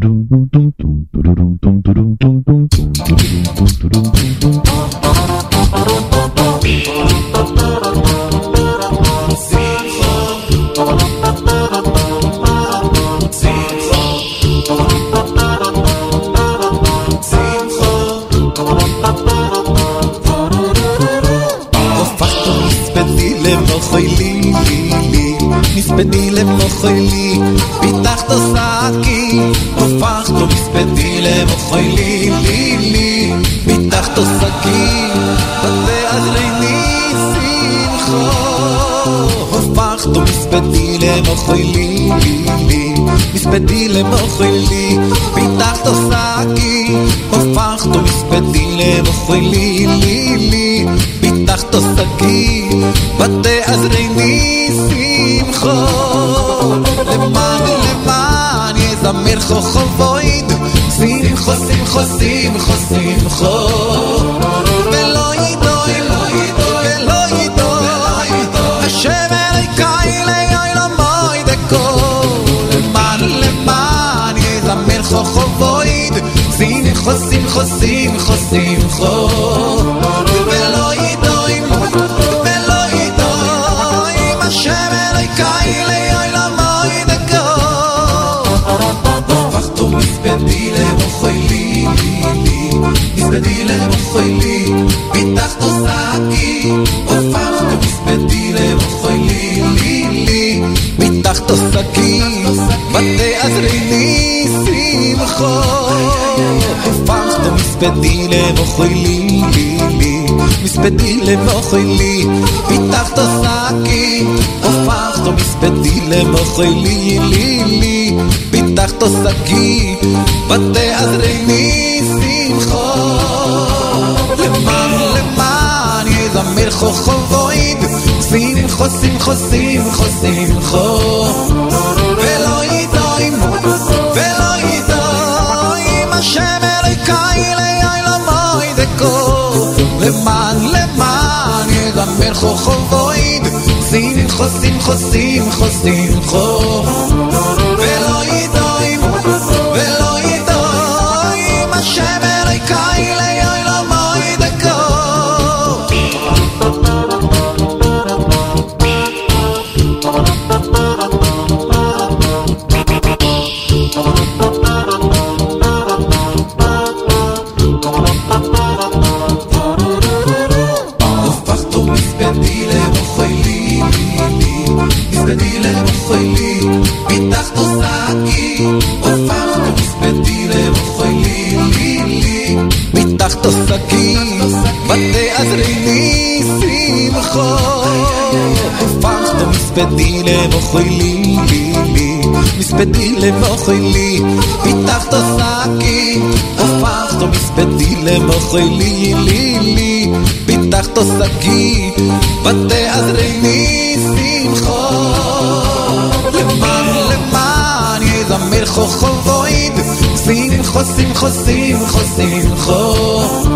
두둥둥둥 ojos y לי, לי, לי, מספדי למוחי לי, פיתחת שקי, הופכת מספדי למוחי לי, לי, לי, פיתחת שקי, ותעזרני שמחו. למען, למען, יזמר חוכבוים, שמחו, שמחו, שמחו, שמחו. שמחו חובויד, שמחו שמחו שמחו שמחו. מספדילה ואוכלי לי לי מספדילה ואוכלי פיתחת שקי הפכת מספדילה ואוכלי לי לי פיתחת שקי ותעזרני שמחו למען למען יזמר חוכבויד שמחו שמחו שמחו שמחו.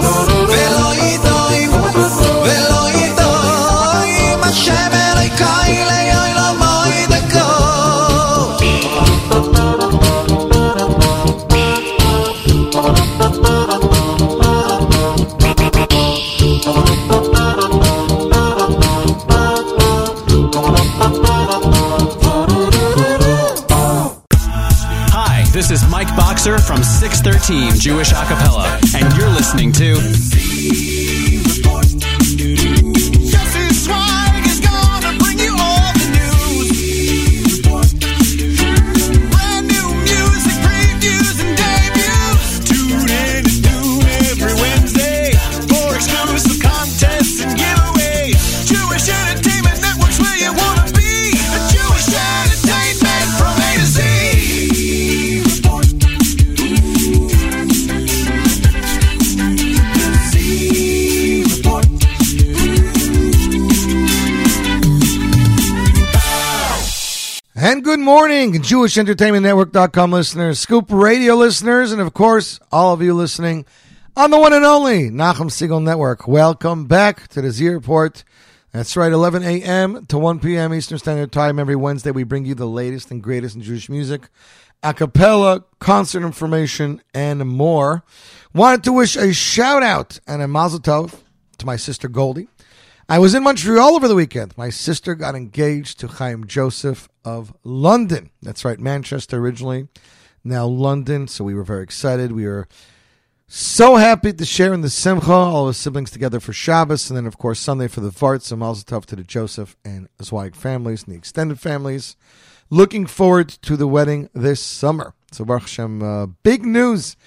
Jewish a morning, Jewish Entertainment listeners, Scoop Radio listeners, and of course, all of you listening on the one and only Nachum Segal Network. Welcome back to the Z Report. That's right, 11 a.m. to 1 p.m. Eastern Standard Time. Every Wednesday, we bring you the latest and greatest in Jewish music, a cappella, concert information, and more. Wanted to wish a shout out and a mazel tov to my sister Goldie. I was in Montreal over the weekend. My sister got engaged to Chaim Joseph of London. That's right, Manchester originally, now London. So we were very excited. We were so happy to share in the Simcha, all of his siblings together for Shabbos, and then, of course, Sunday for the Vart. So mazel tov to the Joseph and Zweig families and the extended families. Looking forward to the wedding this summer. So Baruch Hashem, uh, big news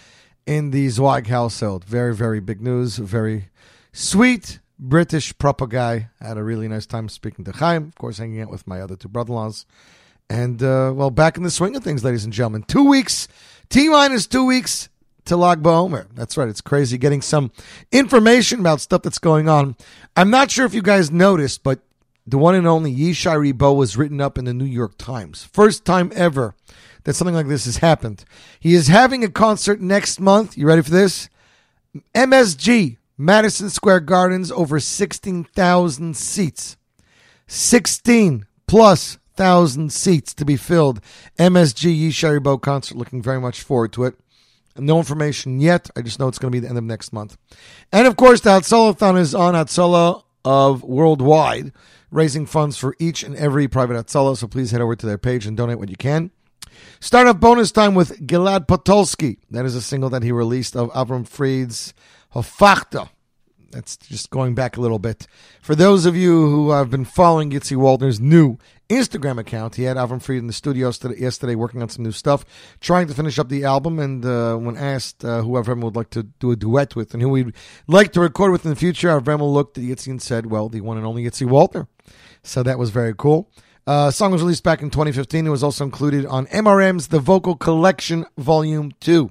in the Zweig household. Very, very big news. Very sweet, British proper guy. Had a really nice time speaking to Chaim, of course, hanging out with my other two brother-in-laws. And, uh, well, back in the swing of things, ladies and gentlemen. Two weeks, T minus two weeks to Lag BaOmer. That's right. It's crazy getting some information about stuff that's going on. I'm not sure if you guys noticed, but the one and only Yishai Ribo was written up in the New York Times. First time ever that something like this has happened. He is having a concert next month. You ready for this? MSG, Madison Square Gardens, over 16,000 seats. 16 plus thousand seats to be filled. MSG Yishai Ribo concert. Looking very much forward to it. No information yet. I just know it's going to be the end of next month. And of course, the Hatzalathon is on Hatzalah of Worldwide, raising funds for each and every private Hatzalah. So please head over to their page and donate what you can. Start off bonus time with Gilad Potolsky. That is a single that he released of Avram Fried's Hofachta. That's just going back a little bit. For those of you who have been following Yitzi Waldner's new Instagram account, he had Avram Fried in the studio yesterday working on some new stuff, trying to finish up the album. And uh, when asked uh, who Avram would like to do a duet with and who we'd like to record with in the future, Avram looked at Yitzi and said, well, the one and only Yitzi Waldner. So that was very cool. Uh, song was released back in 2015. It was also included on MRM's The Vocal Collection Volume 2.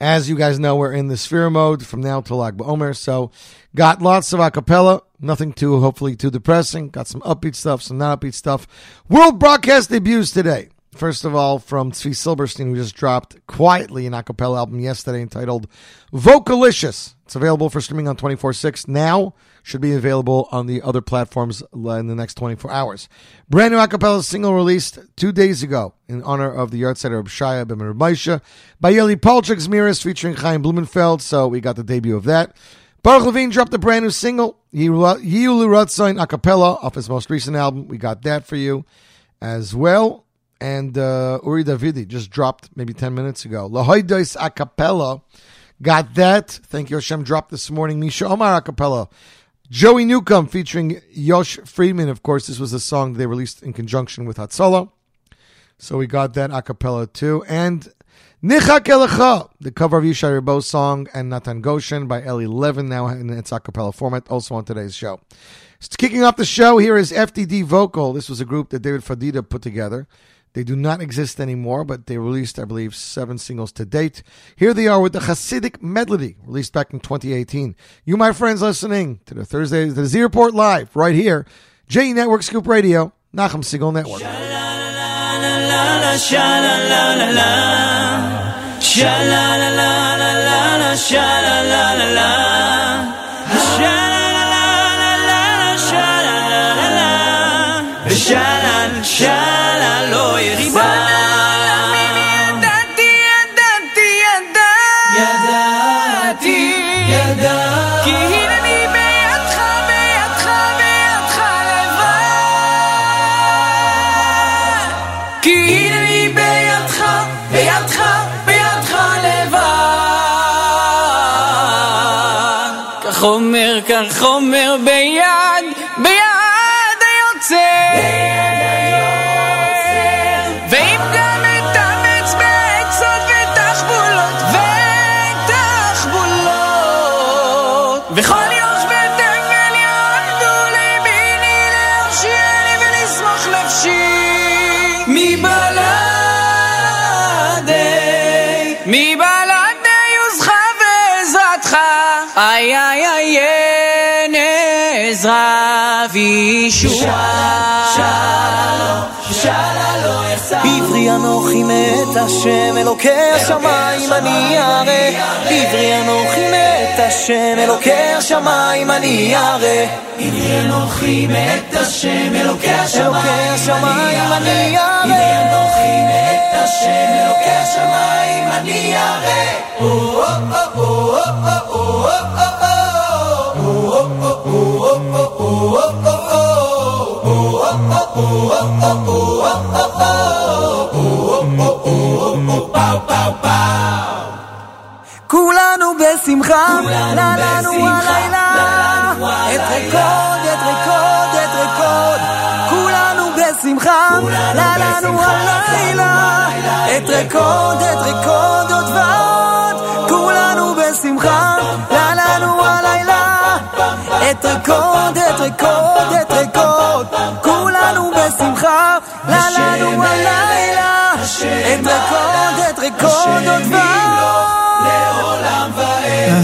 As you guys know, we're in the Sefira mode from now till Lag BaOmer. So got lots of acapella, nothing too hopefully too depressing. Got some upbeat stuff, some not upbeat stuff. World broadcast debuts today. First of all, from Tzvi Silberstein, who just dropped quietly an acapella album yesterday entitled Vocalicious. It's available for streaming on 24 6 now. Should be available on the other platforms in the next 24 hours. Brand new acapella single released two days ago in honor of the yahrzeit of Shaya Ben Maisha by Yoily Polatseck's Zemiros featuring Chaim Blumenfeld. So we got the debut of that. Baruch Levine dropped a brand new single, Yehiyu Leratzon Acapella, off his most recent album. We got that for you as well and uh, Uri Davidi just dropped maybe 10 minutes ago. Lahoidois Acapella got that. Thank you, Hashem. Dropped this morning. Mi Sheomar Acapella. Joey Newcomb featuring Yosh Friedman. Of course, this was a song they released in conjunction with Hatzalah. So we got that acapella too. And Nechake Lecha, the cover of Yishai Ribo's song, and Natan Goshen by Eli Levin, now in its acapella format, also on today's show. So kicking off the show, here is FDD Vocal. This was a group that David Fadida put together. They do not exist anymore, but they released, I believe, seven singles to date. Here they are with the Hasidic Medley, released back in 2018. You, my friends, listening to the Thursday, the Z Report Live, right here, J Network Scoop Radio, Nachum Segal Network. Shala, שלה לא יחסר. כך אומר ביד עזרה וישועה. שלום, שלום. עברי אנוכי מת השם אלוקי השמיים אני ירא. עברי אנוכי מת השם אלוקי השמיים אני ירא. עברי אנוכי מת השם אלוקי השמיים אני ירא. עברי אנוכי מת השם אלוקי השמיים אני כולנו בשמחה, לה לנו הלילה, את רקוד, את רקוד, את רקוד, כולנו בשמחה, לה לנו הלילה, את רקוד, את רקוד עוד ועוד, כולנו בשמחה, לה לנו הלילה, את רקוד, את רקוד, את רקוד, כולנו לנו הלילה, את רקוד, את רקוד עוד ועוד.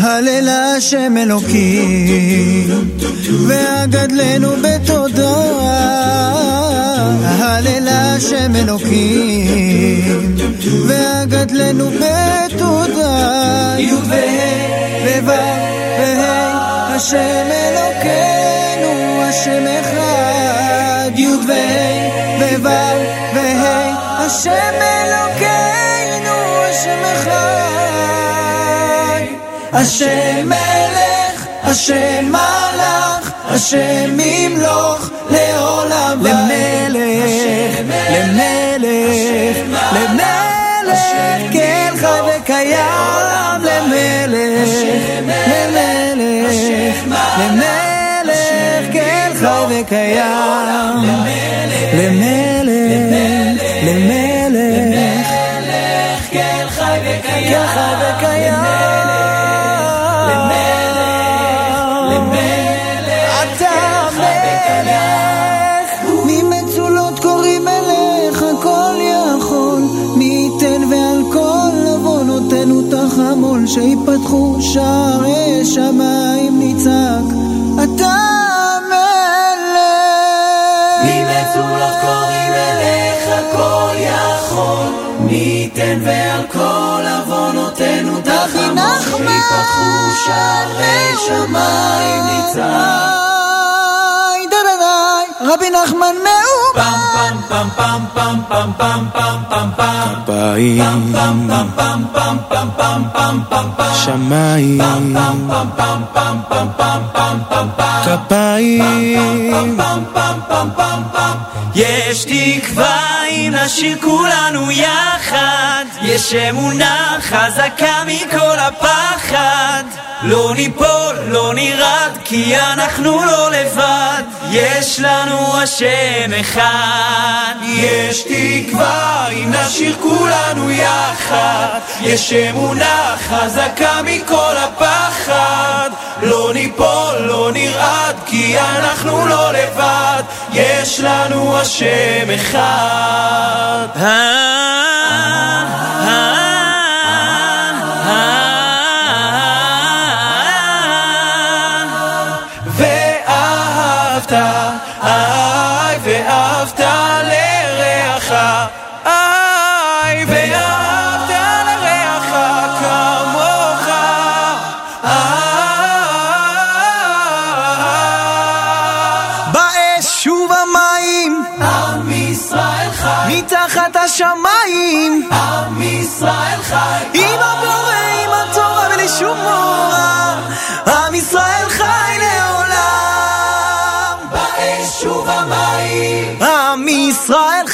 הלל השם אלוקים, והגדלנו בתודה. הלל השם אלוקים, והגדלנו בתודה. י' וה' וה' השם אלוקינו, השם אחד. י' וה' ו' וה' השם אלוקינו, השם אחד. השם מלך, השם מלך, השם ימלוך לעולם למלך, למלך, למלך, כן חי וקיים, למלך, למלך, למלך, כן חי וקיים, למלך, כל עוונותינו תחמול שיפתחו שערי שמיים ניצב רבי נחמן מאום פם פם פם פם פם פם פם פם פם פם פם פם פם פם פם פם פם פם פם שמיים, פם פם פם פם פם פם פם פם פם כפיים, פם פם פם פם פם יש תקווה אם נשיר כולנו יחד. יש אמונה חזקה מכל הפחד לא ניפול, לא נרעד, כי אנחנו לא לבד. יש לנו השם אחד. יש תקווה אם נשיר כולנו יחד. יש אמונה חזקה מכל הפחד. לא ניפול, לא נרעד, כי אנחנו לא לבד. יש לנו השם אחד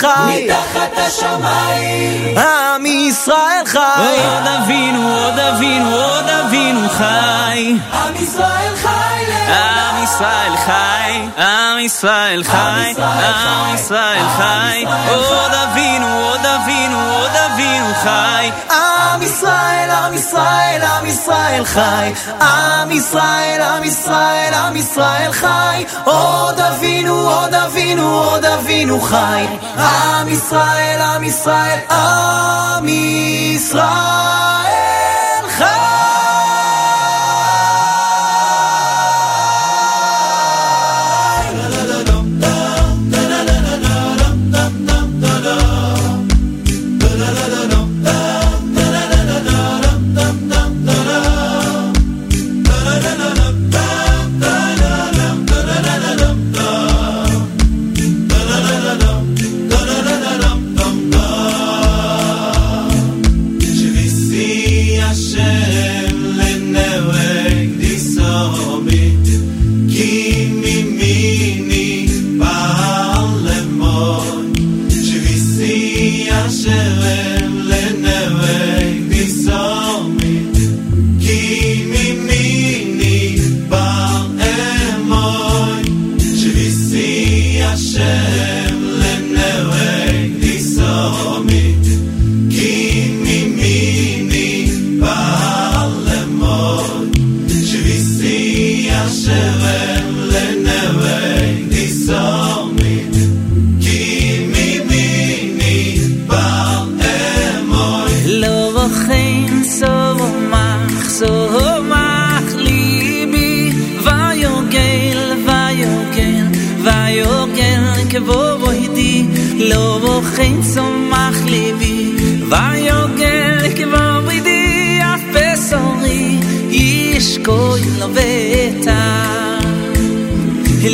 חי, מתחת השמיים. עם ישראל חי. עוד אבינו, עוד אבינו, עוד אבינו חי. עם ישראל חי עם ישראל חי, עם ישראל חי, עם ישראל חי. עוד אבינו, עוד אבינו, עוד אבינו חי. עם ישראל, עם ישראל, עם ישראל חי. עם ישראל, עם ישראל, עם ישראל חי. עוד אבינו, עוד אבינו, עוד אבינו חי. עם ישראל, עם ישראל, עם ישראל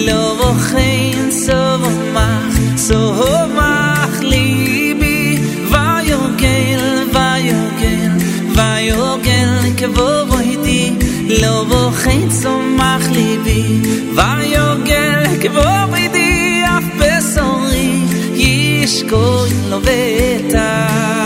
love khayn so mach so ho mach libi vayo gel vayo gel vayo gel ke vo vayti love khayn so mach libi vayo gel ke vo vayti af besori ish koy lo vetah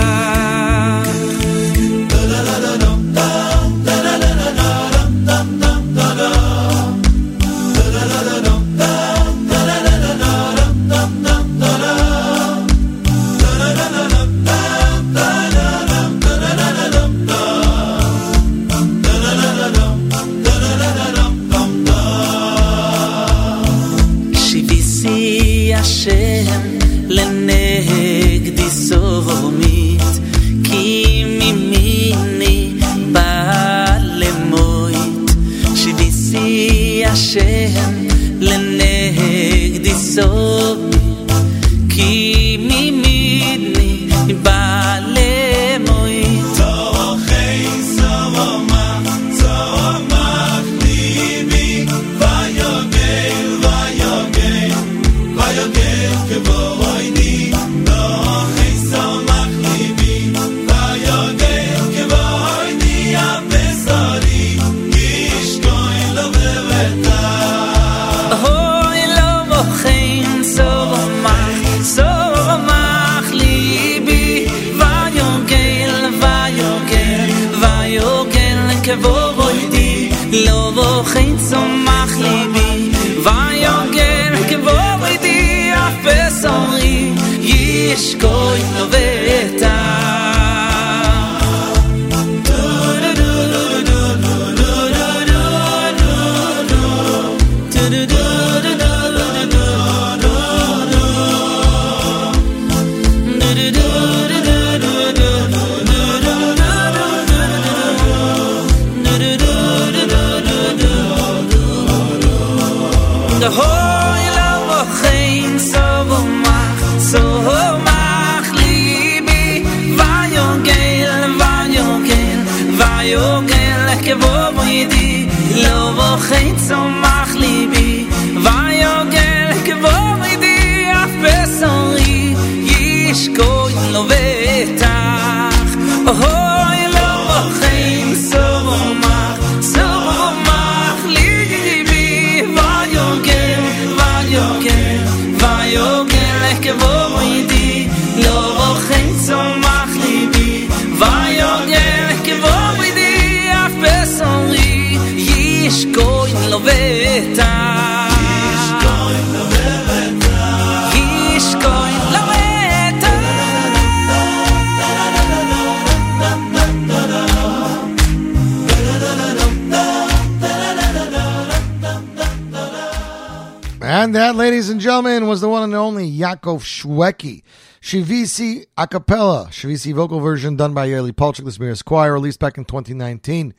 Yaakov Shweki. Shivisi a cappella, Shivisi vocal version done by Yoily Polatseck, the Zemiros Choir, released back in 2019.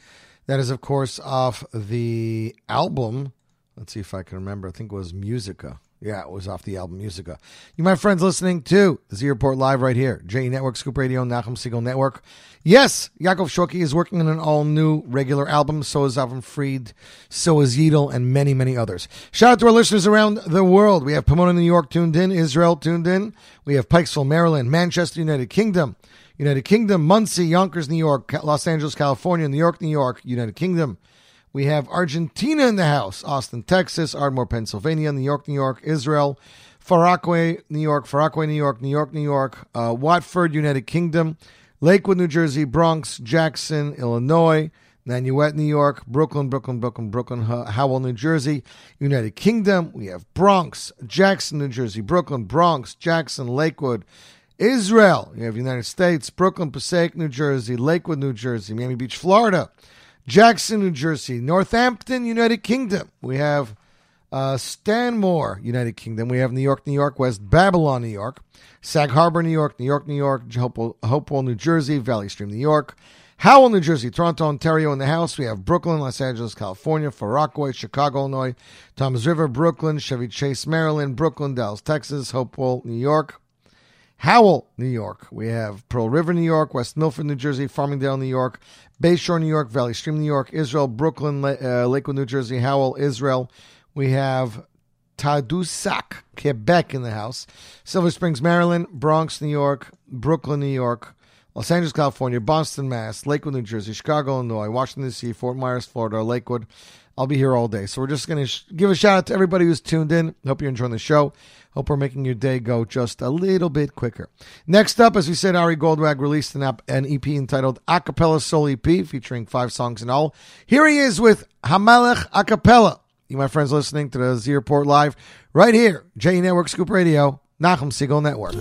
That is, of course, off the album. Let's see if I can remember. I think it was Musica. Yeah, it was off the album Musica. You, my friends, listening to the Z Report Live right here. J Network, Scoop Radio, Nachum Segal Network. Yes, Yaakov Shweki is working on an all new regular album. So is Avram Fried, so is Yedel, and many, many others. Shout out to our listeners around the world. We have Pomona, New York tuned in, Israel tuned in. We have Pikesville, Maryland, Manchester, United Kingdom, United Kingdom, Monsey, Yonkers, New York, Los Angeles, California, New York, New York, United Kingdom. We have Argentina in the house, Austin, Texas, Ardmore, Pennsylvania, New York, New York, Israel, Far Rockaway, New York, Far Rockaway, New York, New York, New York, uh, Watford, United Kingdom, Lakewood, New Jersey, Bronx, Jackson, Illinois, Nanuet, New York, Brooklyn, Brooklyn, Brooklyn, Brooklyn, Howell, New Jersey, United Kingdom. We have Bronx, Jackson, New Jersey, Brooklyn, Bronx, Jackson, Lakewood, Israel. You have United States, Brooklyn, Passaic, New Jersey, Lakewood, New Jersey, Miami Beach, Florida, Jackson, New Jersey, Northampton, United Kingdom. We have uh, Stanmore, United Kingdom. We have New York, New York, West Babylon, New York. Sag Harbor, New York, New York, New York, Hopewell, Hopewell, New Jersey, Valley Stream, New York, Howell, New Jersey, Toronto, Ontario in the house. We have Brooklyn, Los Angeles, California, Far Rockaway, Chicago, Illinois, Toms River, Brooklyn, Chevy Chase, Maryland, Brooklyn, Dallas, Texas, Hopewell, New York, Howell, New York. We have Pearl River, New York, West Milford, New Jersey, Farmingdale, New York, Bayshore, New York, Valley Stream, New York, Israel, Brooklyn, uh, Lakewood, New Jersey, Howell, Israel. We have Tadoussac, Quebec in the house. Silver Springs, Maryland, Bronx, New York, Brooklyn, New York, Los Angeles, California, Boston, Mass, Lakewood, New Jersey, Chicago, Illinois, Washington, D.C., Fort Myers, Florida, Lakewood. I'll be here all day. So we're just going to sh- give a shout out to everybody who's tuned in. Hope you're enjoying the show. Hope we're making your day go just a little bit quicker. Next up, as we said, Ari Goldwag released an, ap- an EP entitled Acapella Soul EP featuring five songs in all. Here he is with Hamalech Acapella. You, my friends, listening to the Z Report Live right here, J Network Scoop Radio, Nachum Segal Network.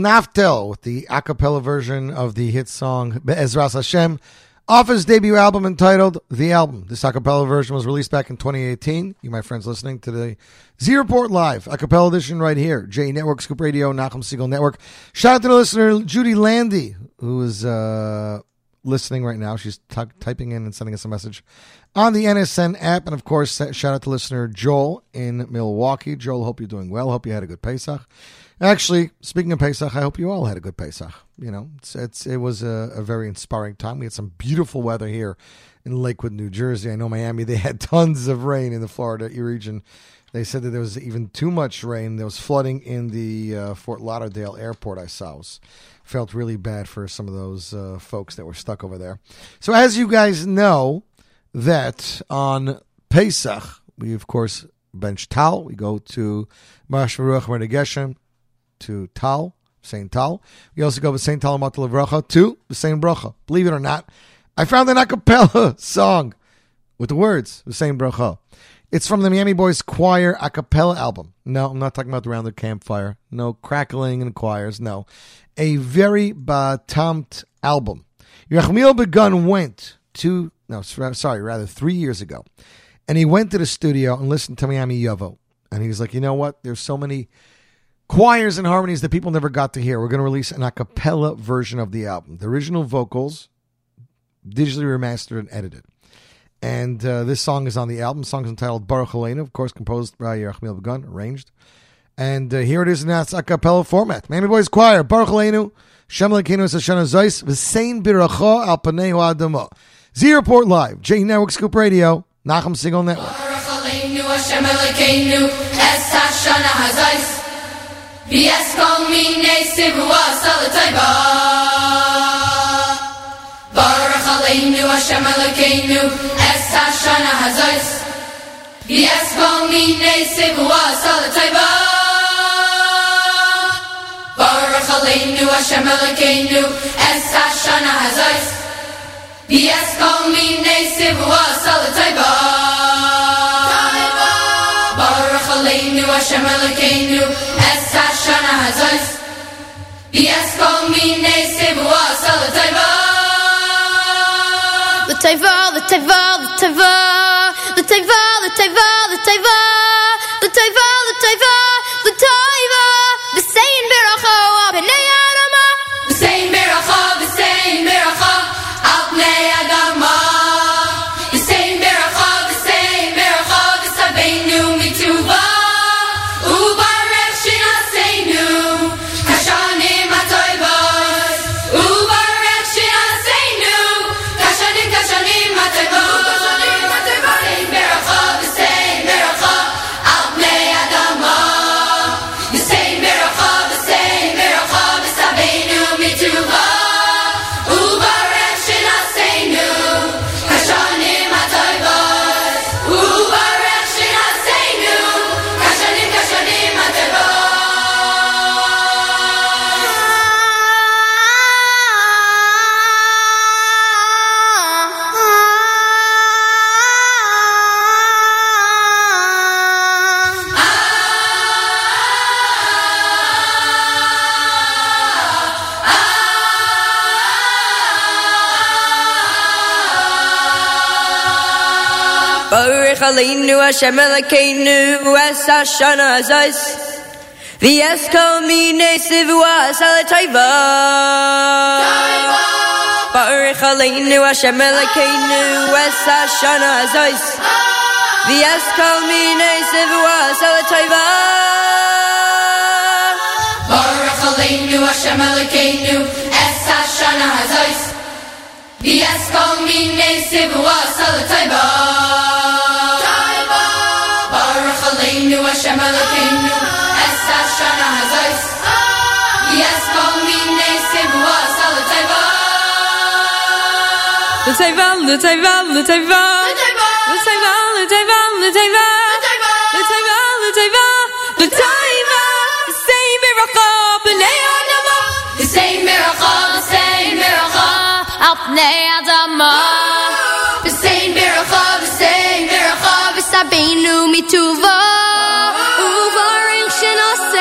Naftel with the a cappella version of the hit song Be'ezras Hashem off his debut album entitled The Album. This a cappella version was released back in 2018. You, my friends, listening to the Z Report Live, a cappella edition right here. J Network, Scoop Radio, Nachum Segal Network. Shout out to the listener, Judy Landy, who is uh, listening right now. She's ty- typing in and sending us a message on the NSN app. And of course, shout out to listener Joel in Milwaukee. Joel, hope you're doing well. Hope you had a good Pesach. Actually, speaking of Pesach, I hope you all had a good Pesach. You know, it's, it's it was a, a very inspiring time. We had some beautiful weather here in Lakewood, New Jersey. I know Miami; they had tons of rain in the Florida region. They said that there was even too much rain. There was flooding in the uh, Fort Lauderdale airport. I saw. Was, felt really bad for some of those uh, folks that were stuck over there. So, as you guys know, that on Pesach we of course bench Tal. We go to Mashmaruch Mernegeshem to Tal, Saint Tal. We also go with Saint Tal Matal Bracha to the same bracha. Believe it or not, I found an a cappella song with the words the same bracha. It's from the Miami Boys Choir a cappella album. No, I'm not talking about the Round the Campfire. No crackling and choirs. No, a very batamt album. Yerachmiel Begun went to, no, sorry, rather three years ago, and he went to the studio and listened to Miami Yovo. And he was like, you know what? There's so many choirs and harmonies that people never got to hear. We're going to release an a cappella version of the album. The original vocals, digitally remastered and edited. And uh, this song is on the album. The song is entitled Baruch Aleinu, of course, composed by Yerachmiel Begun, arranged. And uh, here it is in that a cappella format. Miami Boys Choir, Baruch Aleinu, Shem Lekenu Sashana Zeis, V'sein Biracha Al Panehu Adamo. Z Report Live, J Network Scoop Radio, Nachum Segal Network. ויאס קום מיני סיבוע סלטי בא ברך עלינו השם אלוקינו אס השנה הזויס ויאס קום מיני סיבוע סלטי בא ברך עלינו השם אלוקינו אס השנה הזויס ויאס קום מיני סיבוע סלטי בא kol minei sivua salatayba Baruch Aleinu Hashem Elokeinu Es Hashana Hazos V'es kol minei sivua salatayva L'taiva, l'taiva, l'taiva, l'taiva, l'taiva, l'taiva, l'taiva, Baruch Aleinu Hashem Elokeinu Es Hashana Hazos V'es kol minei sivua salatayva Baruch Aleinu Hashem Elokeinu Es Hashana Hazos V'es kol minei sivua salatayva Baruch Aleinu Hashem Elokeinu Es Hashana Hazos V'es kol minei sivua salatayba kingdom was shamal a kingdom as such shana has ice yes call the time the same miracle, the same miracle, the same miracle, the same miracle, the same miracle, the same miracle, the same miracle, the same miracle,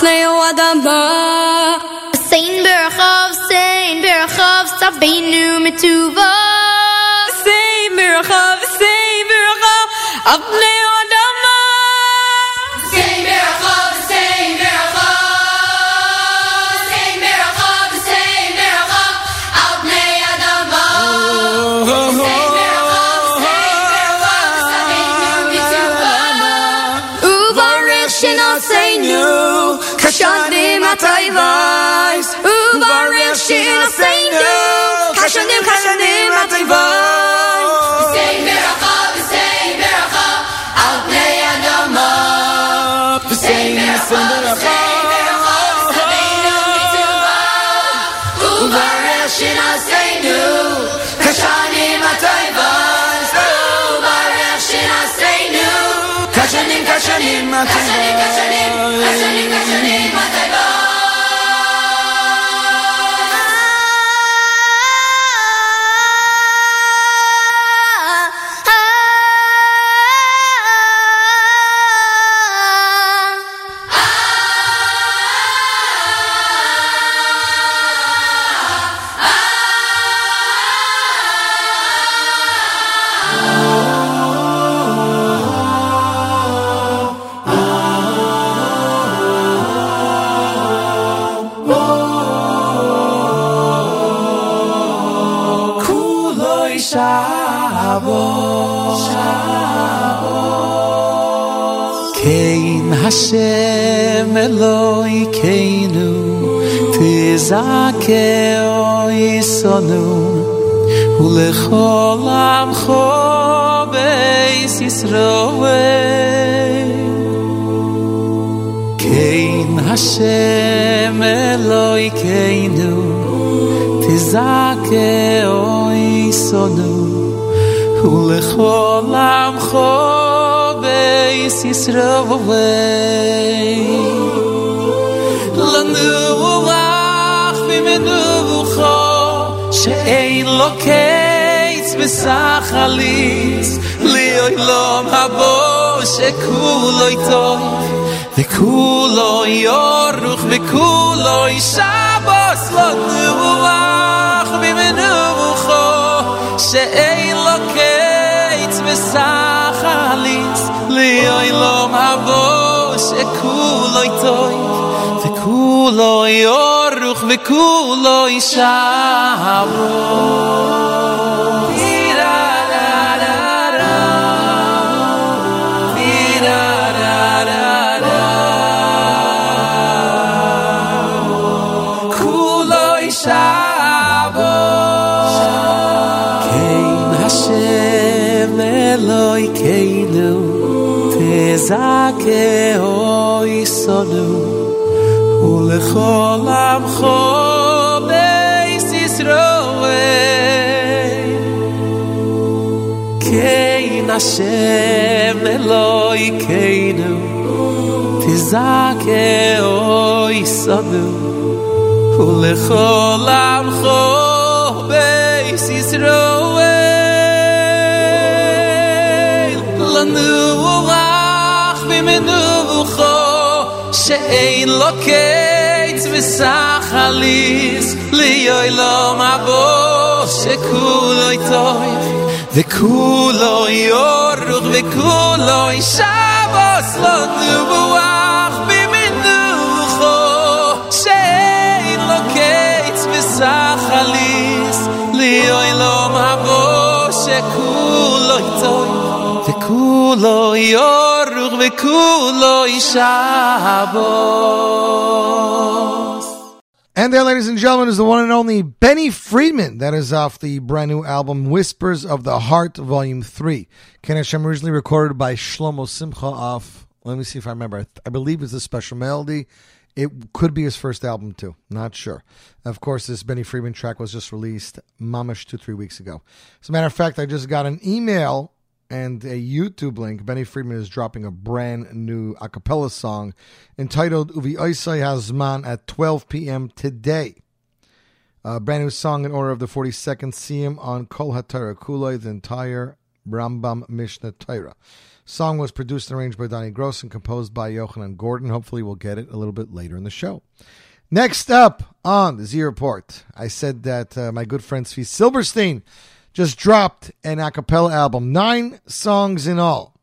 Atnaya Adama Sein Berachov, Sein Berachov, Sabbeinu Metuva Sein Berachov, Sein Berachov, Atnaya Hashem Eloi Keinu Tizake O Yisonu Ulechol Amcho Beis Yisrowe Kein Hashem Eloi Keinu Tizake O Yisonu Ulechol Amcho Beis Yisrowe face is rove away la nu wach bim nu kho, she in locates besach alis li oi lo ma bo she cool oi to the cool oi or rokh be oi la nu wach bim nu she oi lom havo se kulo i toi ve kulo i oruch ve kulo i shavo Yeah. zake o isodu u le kholam kho be sis roe kein ashem eloi keinu tizake o isodu u le kholam kho be sis She'ein lo keitz v'sachalis Liyoylom abo shekuloi toich וכולו יורוך וכולו שבוס לא נבואך במנוחו שאין לו קץ וסחליס ליאוי לא מבוא שכולו יצוי וכולו יורוך וכולו שבוס and there, ladies and gentlemen, is the one and only Benny Friedman. That is off the brand new album Whispers of the Heart, Volume 3. Ken Hashem originally recorded by Shlomo Simcha off, let me see if I remember, I, believe it's a special melody. It could be his first album, too. Not sure. Of course, this Benny Friedman track was just released mamish two, three weeks ago. As a matter of fact, I just got an email and a YouTube link. Benny Friedman is dropping a brand new a cappella song entitled Uvi Oisai Hazman at 12 p.m. today. A brand new song in order of the 42nd Siyum on Kol HaTorah Kuloi, the entire Rambam Mishneh Torah. Song was produced and arranged by Donnie Gross and composed by Yochanan Gordon. Hopefully, we'll get it a little bit later in the show. Next up on the Z Report, I said that uh, my good friend Tzvi Silberstein just dropped an a cappella album, nine songs in all,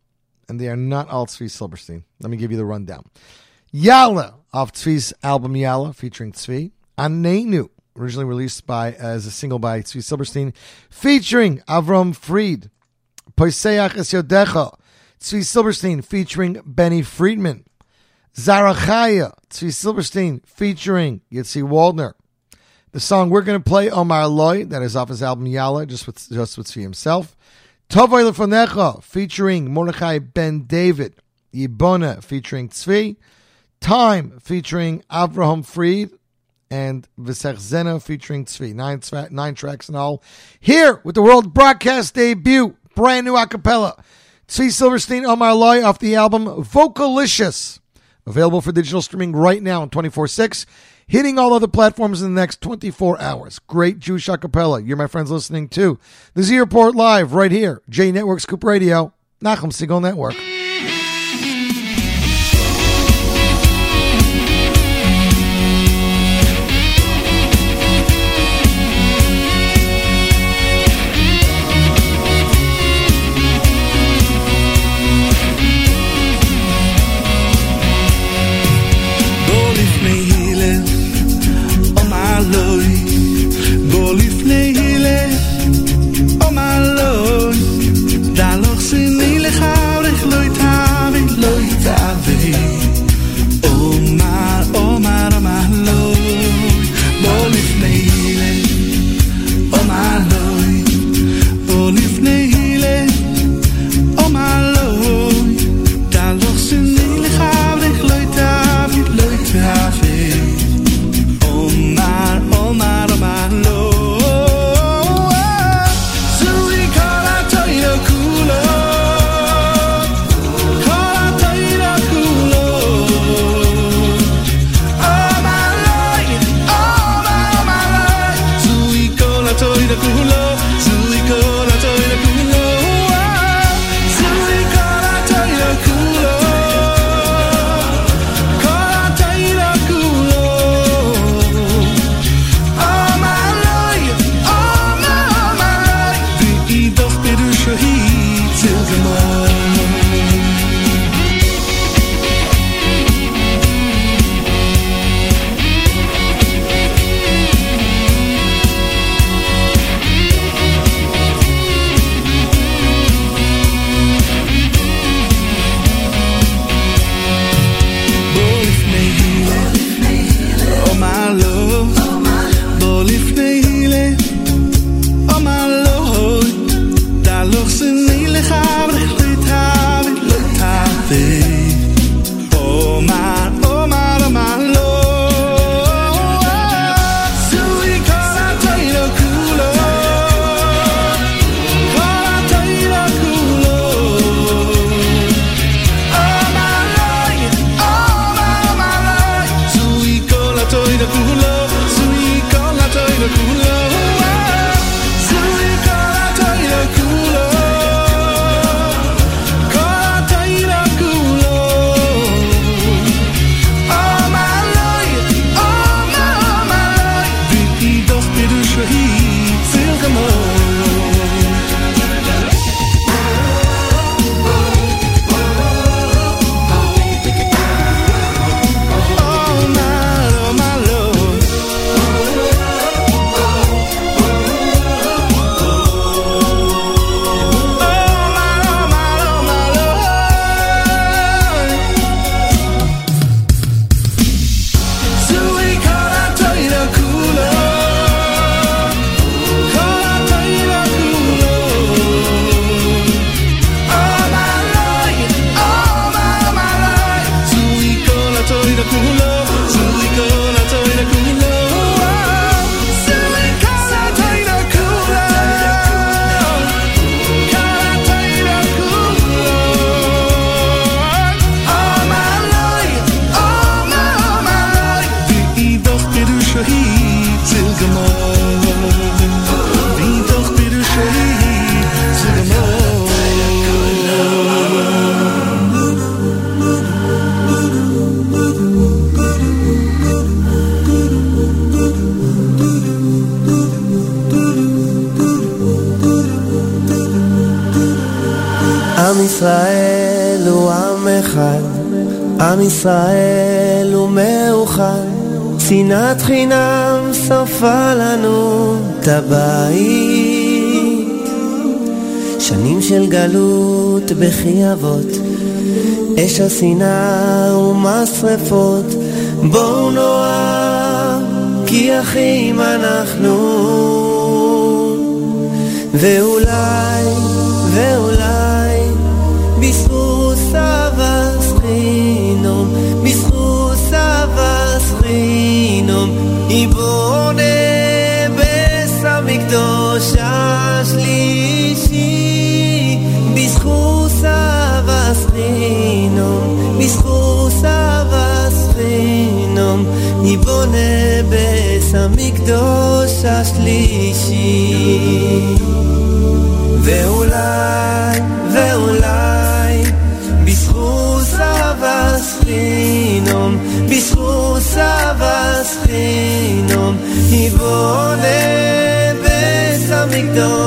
and they are not all Tzvi Silberstein. Let me give you the rundown. Yalla off Tzvi's album Yalla, featuring Tzvi. Anenu, originally released by as a single by Tzvi Silberstein, featuring Avram Fried. Poiseach Es Yodecha, Tzvi Silberstein, featuring Benny Friedman. Zarachaya, Tzvi Silberstein, featuring Yitzi Waldner. The song we're going to play, Omar Loy, that is off his album Yalla, just with just with himself. Tovay Lefonecha, featuring Mordechai Ben David. Yibona, featuring Tzvi. Time, featuring Avraham Fried. And Visech Zena, featuring Tzvi. Nine, nine tracks in all. Here, with the world broadcast debut, brand new acapella. Tzvi Silberstein, Omar Loy, off the album Vocalicious. Available for digital streaming right now on 24 6 hitting all other platforms in the next 24 hours. Great Jewish acapella. You're my friends listening to the Z Report Live right here, J Network Scoop Radio, Nachum Segal Network. אש השנאה ומשרפות,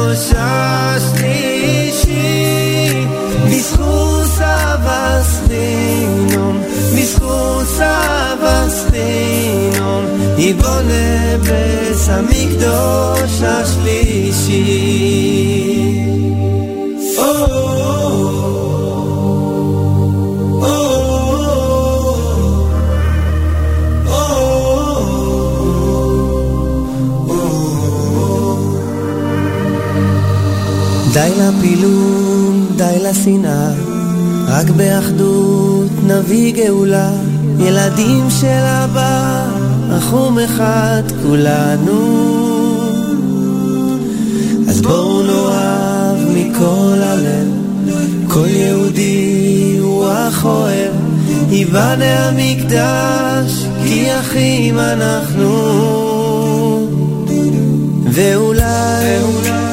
המקדוש השלישי, בזכות סבס חינום, בזכות סבס חינום, יבונה בית המקדוש השלישי. לפילוג, די לשנאה, רק באחדות נביא גאולה. ילדים של אבא, אחום אחד כולנו. אז בואו נאהב מכל הלב, כל יהודי הוא אח אוהב, ייבנה המקדש, כי אחים אנחנו. ואולי, ואולי,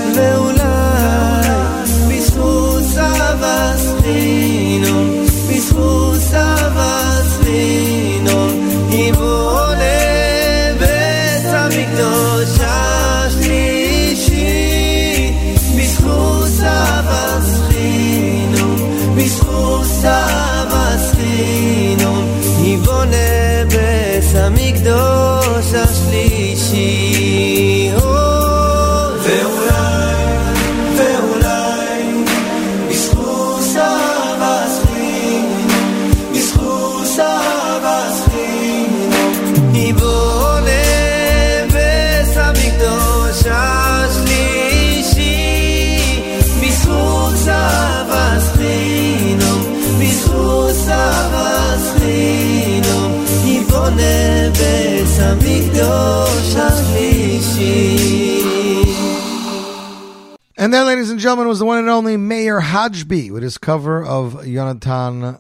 And that, ladies and gentlemen, was the one and only Mayor Hajbi with his cover of Jonathan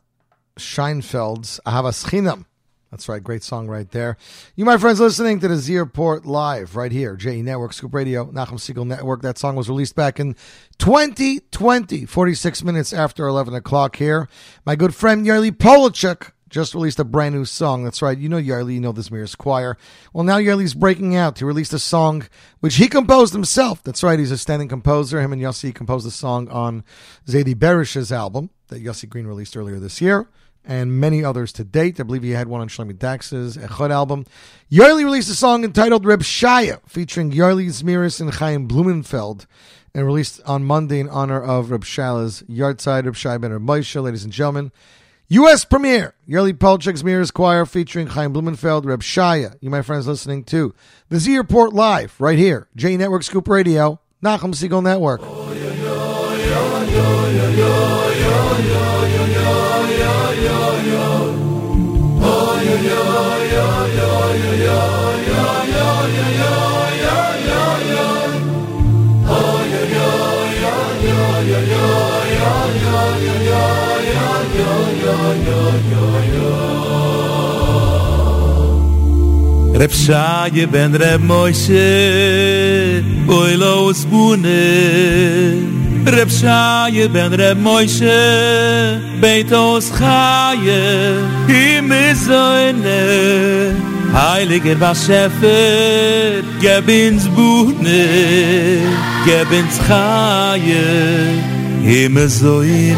Scheinfeld's Ahavas Chinam. That's right, great song right there. You, my friends, listening to the Z Report Live right here, JE Network, Scoop Radio, Nachum Segal Network. That song was released back in 2020, 46 minutes after 11 o'clock here. My good friend Yoily Polatseck just released a brand new song. That's right. You know Yoily, you know this Mirror's Choir. Well, now Yoily's breaking out. He released a song which he composed himself. That's right. He's a standing composer. Him and Yossi composed a song on Zadie Berish's album that Yossi Green released earlier this year. And many others to date. I believe he had one on Shlomi Dax's Echad album. Yoily released a song entitled Reb Shaya, featuring Yoily Zemiros and Chaim Blumenfeld, and released on Monday in honor of Reb Shala's Yahrzeit, Reb Shai Ben Reb Moshe, ladies and gentlemen. U.S. premiere, Yoily Polatseck's Zemiros Choir featuring Chaim Blumenfeld, Reb Shaya. You, my friends, listening to the Z Report Live right here, J Network Scoop Radio, Nachum Segal Network. Reb Shaye ben Reb Moshe Boy lo spune. Reb Shaye ben Reb Moshe Beitos Chaye Im zoine Heiliger was Shefer Gebins Bune Gebins Chaye im zoyne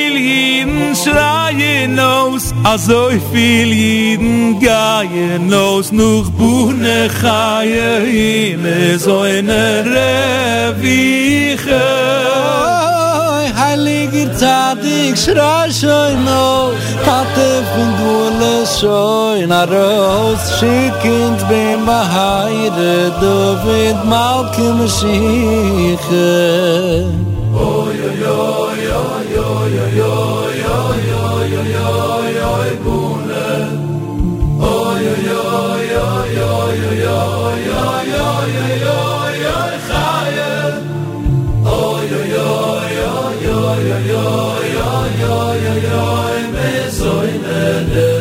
jeden schreien aus Azoy viel jeden geien aus. Nuch buhne chaye in so eine Reviche Heiliger Tzadik schrei schoi no Tate von Dule schoi na Roos Schickend bin Baheire David Malke Mashiach. Oy oy oy oy oy oy oy oy oy oy bune oy oy oy oy oy oy oy oy oy oy oy oy oy khayl oy oy oy oy oy oy oy oy oy oy oy oy de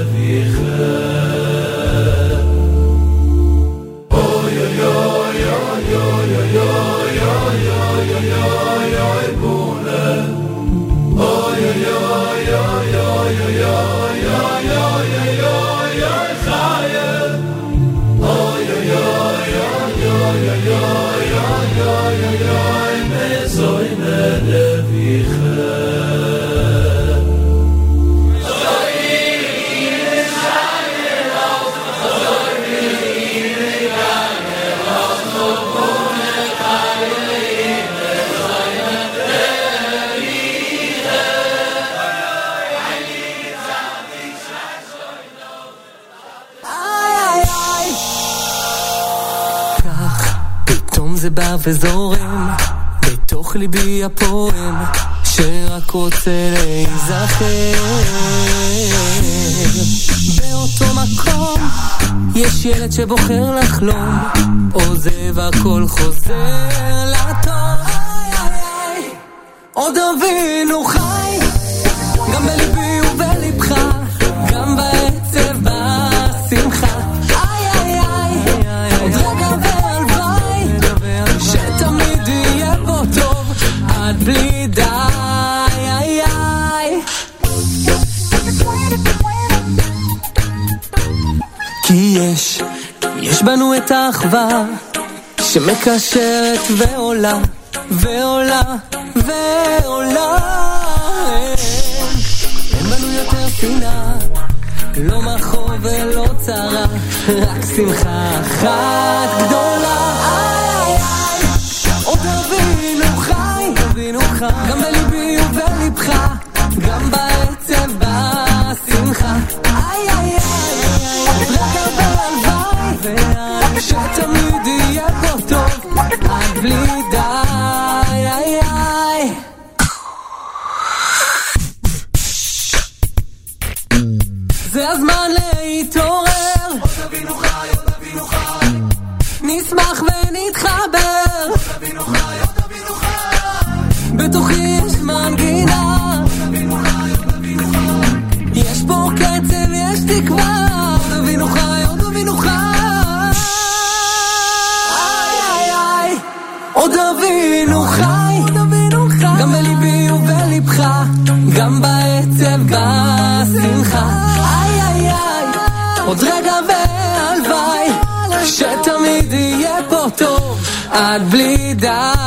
זה בא וזורם, בתוך ליבי הפועם, שרק רוצה להיזכר. באותו מקום, יש ילד שבוחר לחלום, עוזב הכל חוזר לטוב. עוד אבינו חי, יש בנו את האחווה שמקשרת ועולה, ועולה, ועולה. אין בנו יותר שנאה, לא מחור ולא צרה, רק שמחה אחת גדולה. איי, איי, עוד אבינו חי, אבינו חי, not bleed out.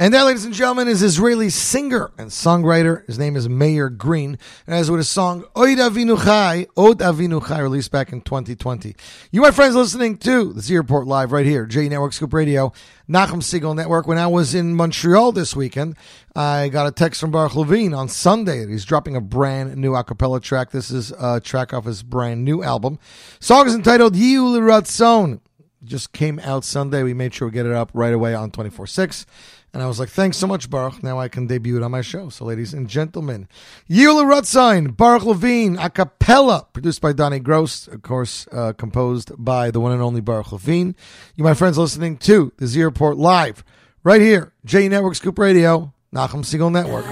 And that, ladies and gentlemen, is Israeli singer and songwriter. His name is Meir Green, and as with his song Oid Avinu Chai, Od Avinu Chai, released back in 2020. You, my friends, listening to the Z Report Live right here, J Network Scoop Radio, Nachum Segal Network. When I was in Montreal this weekend, I got a text from Baruch Levine on Sunday that he's dropping a brand new a cappella track. This is a track off his brand new album. Song is entitled Yehiyu Leratzon. Just came out Sunday. We made sure we get it up right away on 24 6. And I was like, thanks so much, Baruch. Now I can debut it on my show. So, ladies and gentlemen, Yehiyu Leratzon, Baruch Levine, a cappella, produced by Donnie Gross, of course, uh, composed by the one and only Baruch Levine. You, my friends, listening to the Z Report live right here, J Network Scoop Radio, Nachum Segal Network.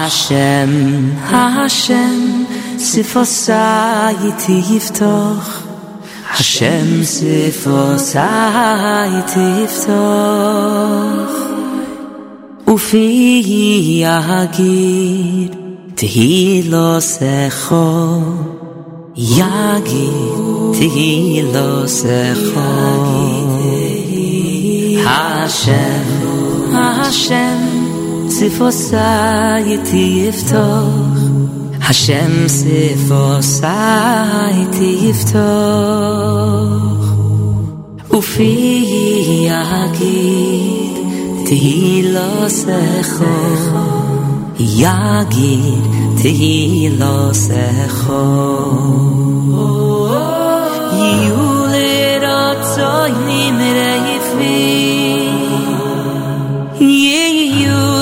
Hashem, Hashem, Sifosa iti yiftoch. Hashem, Sifosa iti yiftoch. Ufi yagir, Tehi lo secho. Yagir, Tehi lo secho. Hashem, Hashem, Sifosai Tiftoch Hashem Sifosai Tiftoch Ufi Yagid Tehilosecho Yagid Tehilosecho Yulirotzoi Nimreifi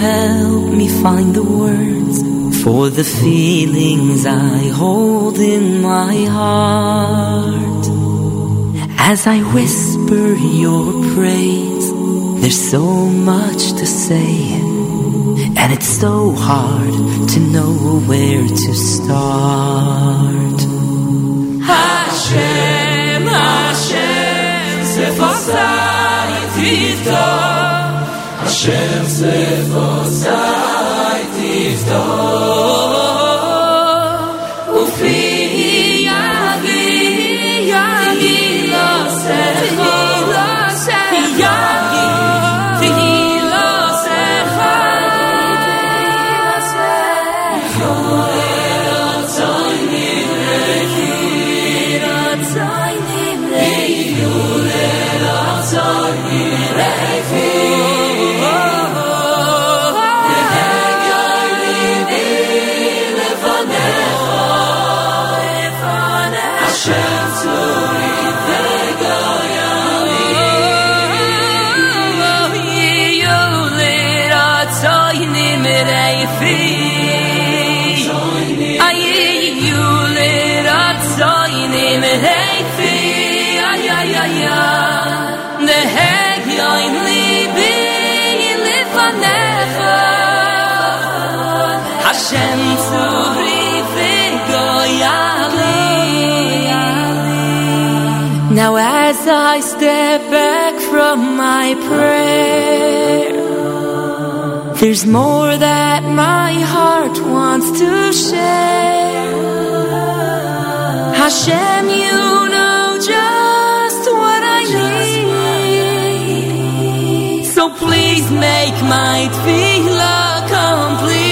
help me find the words for the feelings I hold in my heart? As I whisper your praise, there's so much to say, and it's so hard to know where to start. Hashem, Hashem, Sefosai Tifto. Hashem, Sefosai Tifto. Ufi Now as I step back from my prayer, there's more that my heart wants to share. Hashem, you know just what I need. So please make my tefillah complete.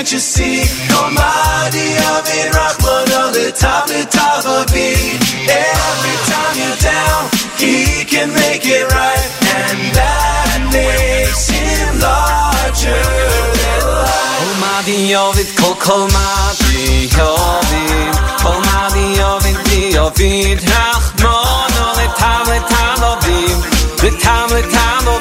Can't you see? Almighty Amin Rahman on the top, the top of it. Every time you're down, he can make it right. And that makes him larger than life. Kol ma di yovid, kol kol ma di yovid, kol ma di yovid, di yovid, Rachmon o letam letam ovid, letam letam ovid,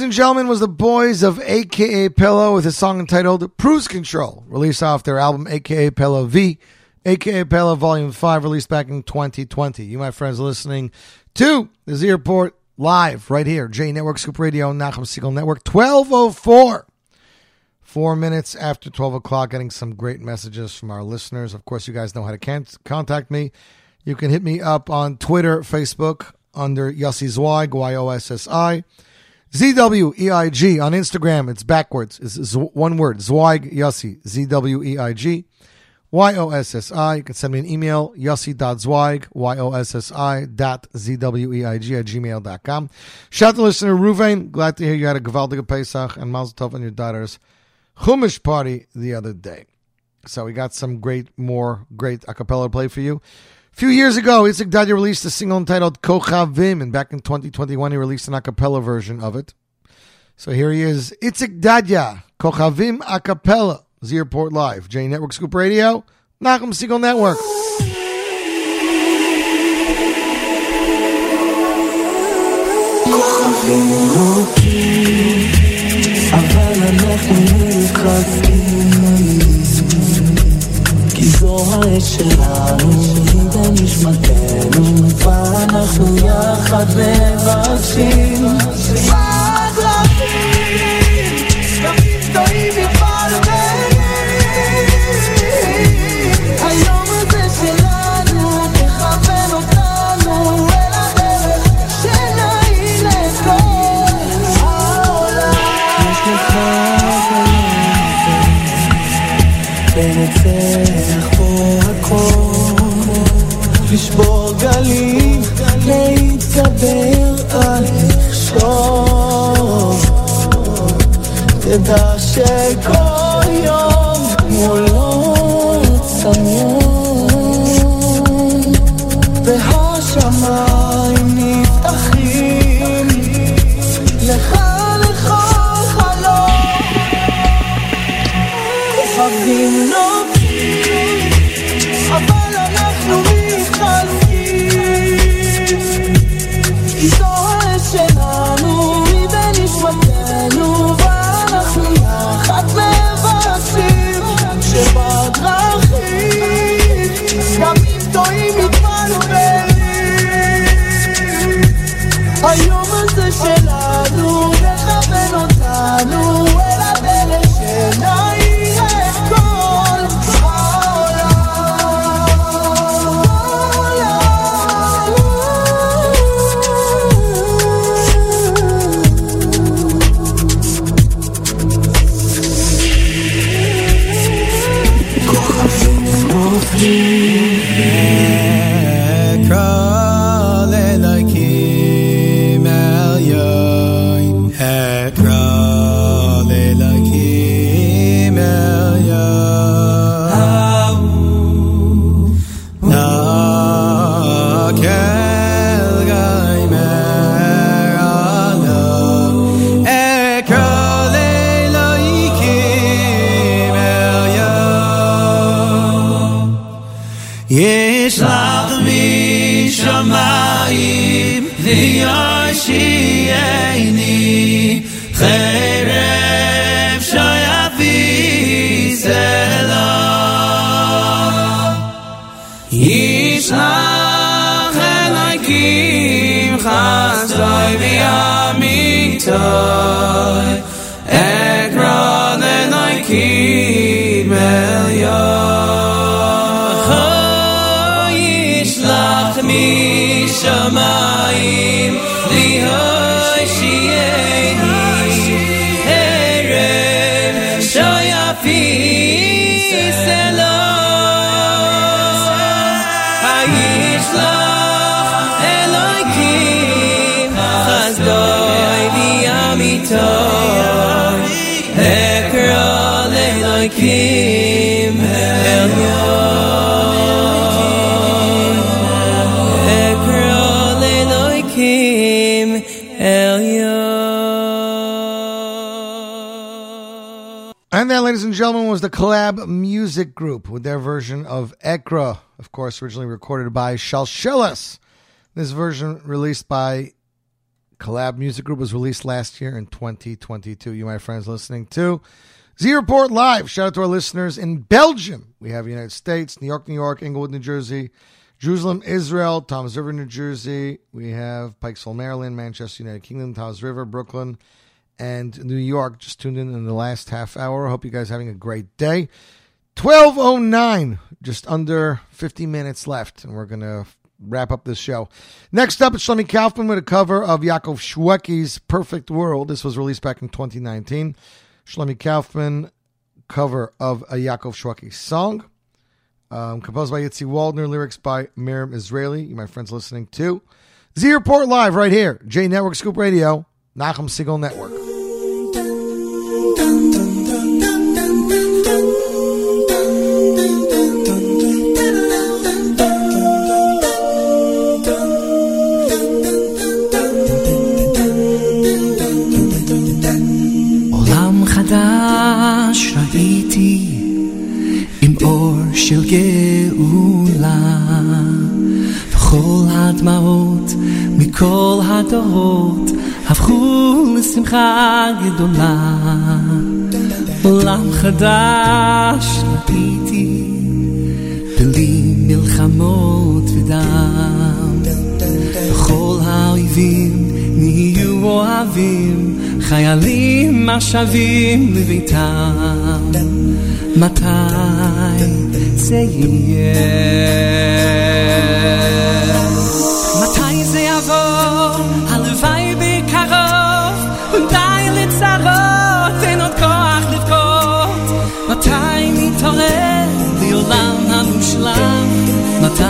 ladies and gentlemen, was the boys of AKA Pella with a song entitled Cruise Control, released off their album AKA Pella V, AKA Pella Volume 5, released back in 2020. You, my friends, listening to the Z live right here, J Network Scoop Radio, Nachum Segal Network, 1204. Four minutes after 12 o'clock, getting some great messages from our listeners. Of course, you guys know how to contact me. You can hit me up on Twitter, Facebook, under Yossi Zweig, Y O S S I. ZWEIG on Instagram. It's backwards. It's one word. Zweig Yossi. Z W E I G. Y O S S I. You can send me an email. Yossi.zweig. Y O S S I. Dot Z W E I G at gmail.com. Shout out to listener Ruvain. Glad to hear you had a Gewaldige Pesach and Mazel Tov on your daughter's Chumash party the other day. So we got some great, more great a cappella play for you. A few years ago, Isaac Dadia released a single entitled Kochavim, and back in 2021, he released an a cappella version of it. So here he is, Itzik Dadia, Kochavim a cappella, Z Report Live, J Network Scoop Radio, Nachum Segal Network. כוכבים רוקים, אבל אנחנו כי זו העת שלנו, היא בנשמתנו, ואנחנו יחד מבקשים. רק לשבור גלים, להתגבר על מכשול תדע שכל יום מולו Are هي عشياني خير That, ladies and gentlemen, was the Collab Music Group with their version of Ekra, of course, originally recorded by Shalsheles. This version, released by Collab Music Group, was released last year in 2022. You, my friends, listening to Z Report Live. Shout out to our listeners in Belgium. We have United States, New York, New York, Englewood, New Jersey, Jerusalem, Israel, Toms River, New Jersey. We have Pikesville, Maryland, Manchester, United Kingdom, Toms River, Brooklyn, and New York just tuned in in the last half hour. Hope you guys having a great day. 1209, just under 50 minutes left, and we're going to wrap up this show. Next up, it's Shlomi Kaufman with a cover of Yaakov Shwekey's Perfect World. This was released back in 2019. Shlomi Kaufman cover of a Yaakov Shwekey song. Um, composed by Yitzi Waldner, lyrics by Miriam Israeli. You, my friends, listening to Z Report Live right here, J Network Scoop Radio, Nachum Segal Network. של גאולה. וכל הדמעות מכל הדורות הפכו לשמחה גדולה. עולם חדש ראיתי בלי מלחמות ודם. וכל האויבים נהיו אוהבים חיילים השבים לביתם מתי זה יהיה? מתי זה יבוא? הלוואי בקרוב די לצרות אין עוד כוח לבכות מתי נתעורר לעולם המושלם? מתי?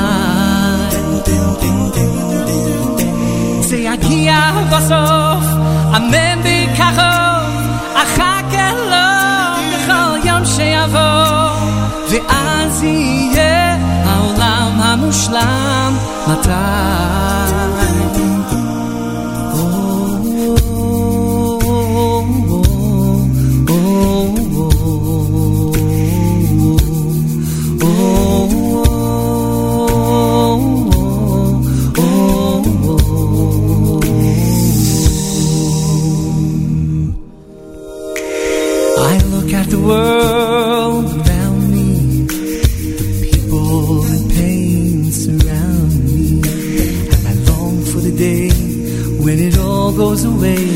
זה יגיע בסוף, יום שיבוא, ואז יהיה העולם המושלם, מתי? I look at the world around me, the people in pain surround me, and I long for the day when it all goes away,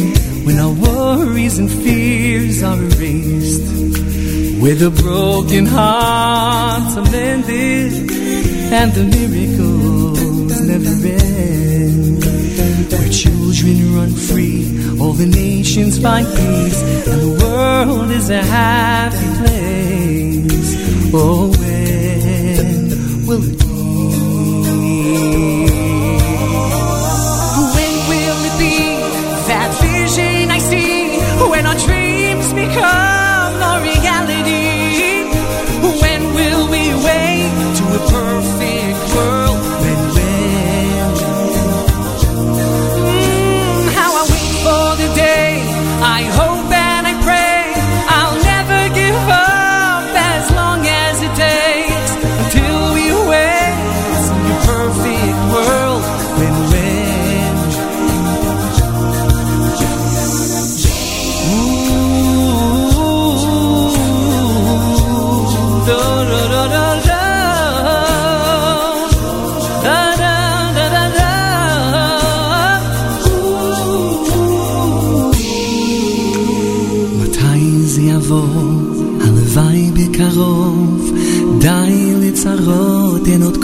when our worries and fears are erased, where the broken hearts are mended, and the miracles never end, where children run free, all the nations find peace, and the world is a happy place. Oh,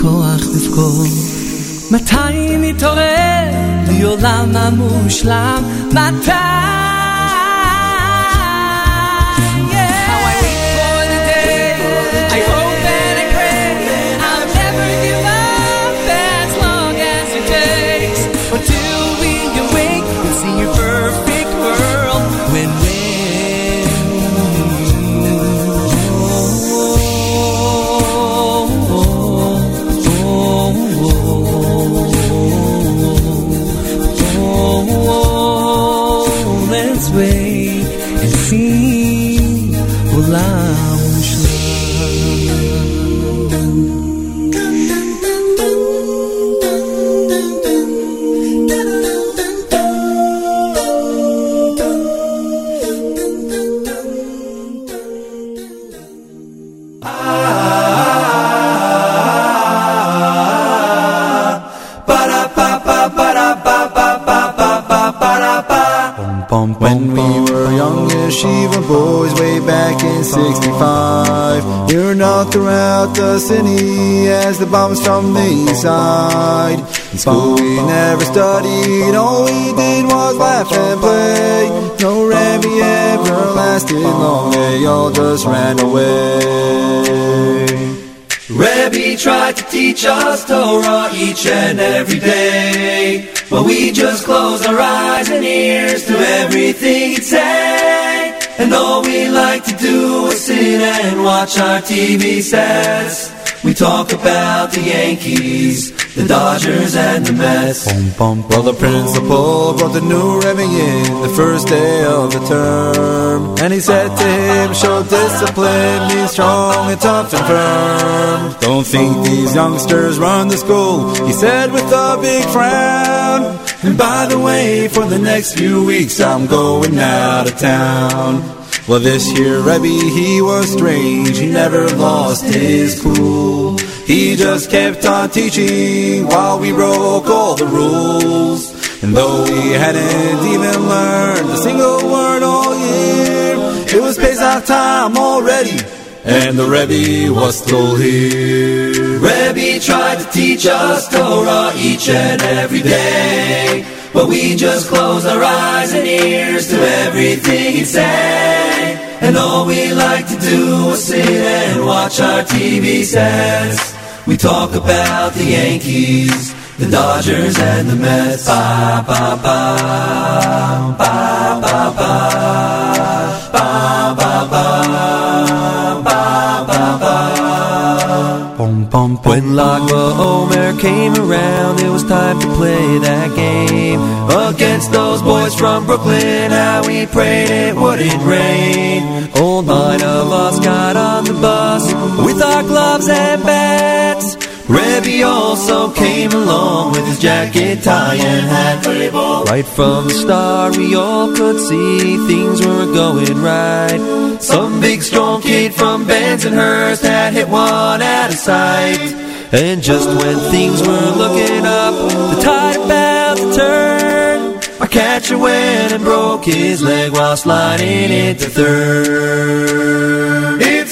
כוח לבכור. מתי נתעורר לעולם המושלם? מתי? Yeshiva boys way back in 65 You were knocked throughout the city as the bombs from the east side In school we never studied, all we did was laugh and play No Rebbe ever lasted long, they all just ran away Rebbe tried to teach us Torah each and every day. But we just closed our eyes and ears to everything he'd say. And all we like to do is sit and watch our TV sets. We talk about the Yankees, the Dodgers, and the Mets. Well, the principal brought the new Rebbe in the first day of the term. And he said to him, show discipline, be strong and tough and firm. Don't think these youngsters run the school, he said with a big frown. And by the way, for the next few weeks, I'm going out of town. Well, this year Rebbe, he was strange, he never lost his cool. He just kept on teaching while we broke all the rules. And though we hadn't even learned a single word all year, it was Pesach time already, and the Rebbe was still here. Rebbe tried to teach us Torah each and every day. But we just closed our eyes and ears to everything he'd say. And all we like to do is sit and watch our TV sets. We talk about the Yankees, the Dodgers, and the Mets. Ba ba ba, ba ba ba, When Lag BaOmer came around, it was time to play that game against those boys from Brooklyn. How we prayed it wouldn't rain. All nine of us got on the bus with our gloves and bats. Rebbe also came along with his jacket, tie, and hat. Right from the start, we all could see things weren't going right. Some big strong kid from Bensonhurst had hit one out of sight. And just when things were looking up, the tide about to turn. Our catcher went and broke his leg while sliding into third. It's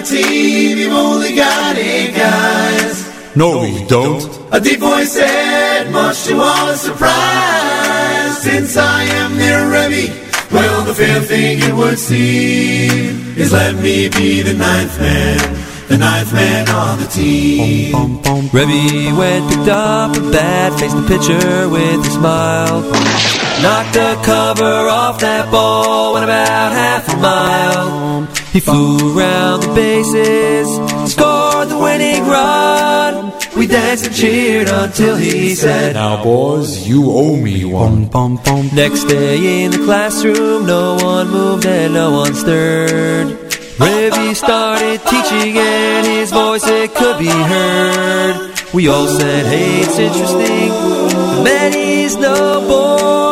the other team. You've only got eight guys. No, we don't. A deep voice said, much to our surprise, since I am their Rebbe. Well, the fair thing it would seem is let me be the ninth man, the ninth man on the team. Rebbe went, picked up a bat, faced the pitcher with a smile. Knocked the cover off that ball, went about half a mile. He flew around the bases, scored the winning run. We danced and cheered until he said, Now, boys, you owe me one. Next day in the classroom, no one moved and no one stirred. Rebbe started teaching and his voice it could be heard. We all said, hey, it's interesting. The man is no more.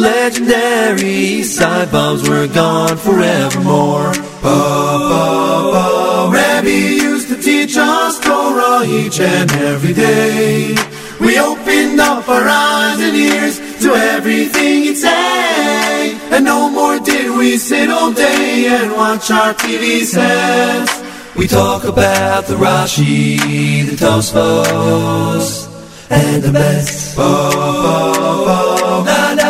Legendary side bombs were gone forevermore. Ba, ba, ba. Rabbi used to teach us Torah each and every day. We opened up our eyes and ears to everything he'd say. And no more did we sit all day and watch our TV sets. We talk about the Rashi, the Tosfos, and the na na na na na na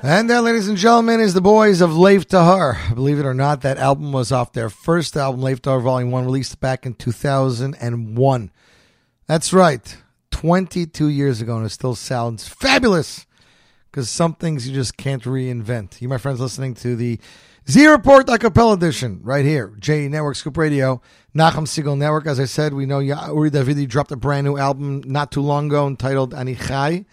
And that, ladies and gentlemen, is the boys of Lev Tahor. Believe it or not, that album was off their first album, Lev Tahor Volume 1, released back in 2001. That's right, 22 years ago, and it still sounds fabulous because some things you just can't reinvent. You, my friends, listening to the Z Report Acapella Edition right here, J Network Scoop Radio, Nachum Segal Network. As I said, we know Uri Davidi dropped a brand new album not too long ago entitled Anichai.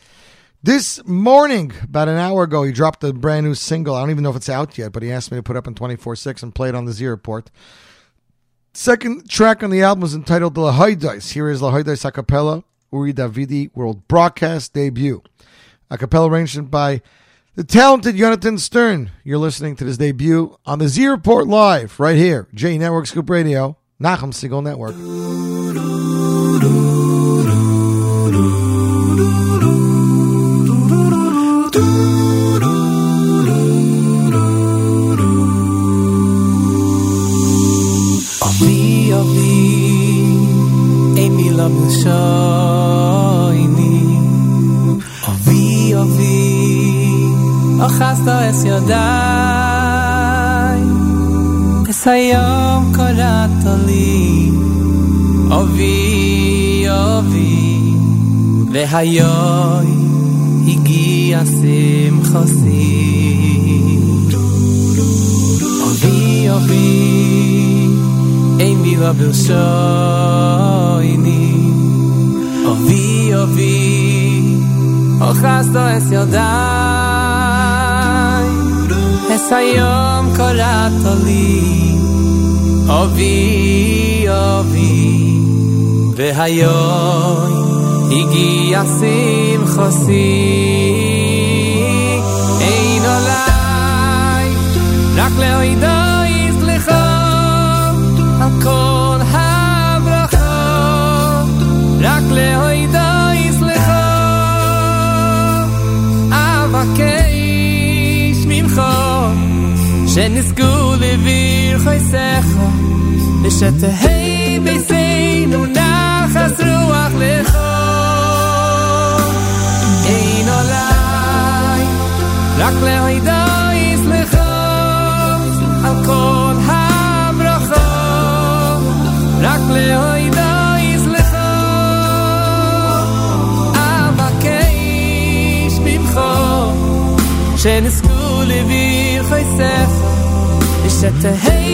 This morning, about an hour ago, he dropped a brand new single. I don't even know if it's out yet, but he asked me to put up in 24 6 and play it on the Z Report. Second track on the album is entitled Lehodos. Here is Lehodos a cappella, Uri Davidi World Broadcast debut. A cappella arrangement by the talented Jonathan Stern. You're listening to this debut on the Z Report Live, right here, J Network Scoop Radio, Nachum Segal Network. love will shine Ovi, Ovi Ochazto es yodai Es hayom korato li Ovi, Ovi Vehayoi הגיע שמחוסי, אובי אובי Viva byl šojný Oví, oví Ocházdo es ילדיי Es היום כל התולי Oví, oví והיום הגיע שמחוסי אין עולי רק לאוידו keis mim kho shen skul vi khoy sekho bishat hey be sein un nach as ruach le kho ein olay rak le hayda is le kho al kol ha brakha rak le Shen is cool if you're the hey.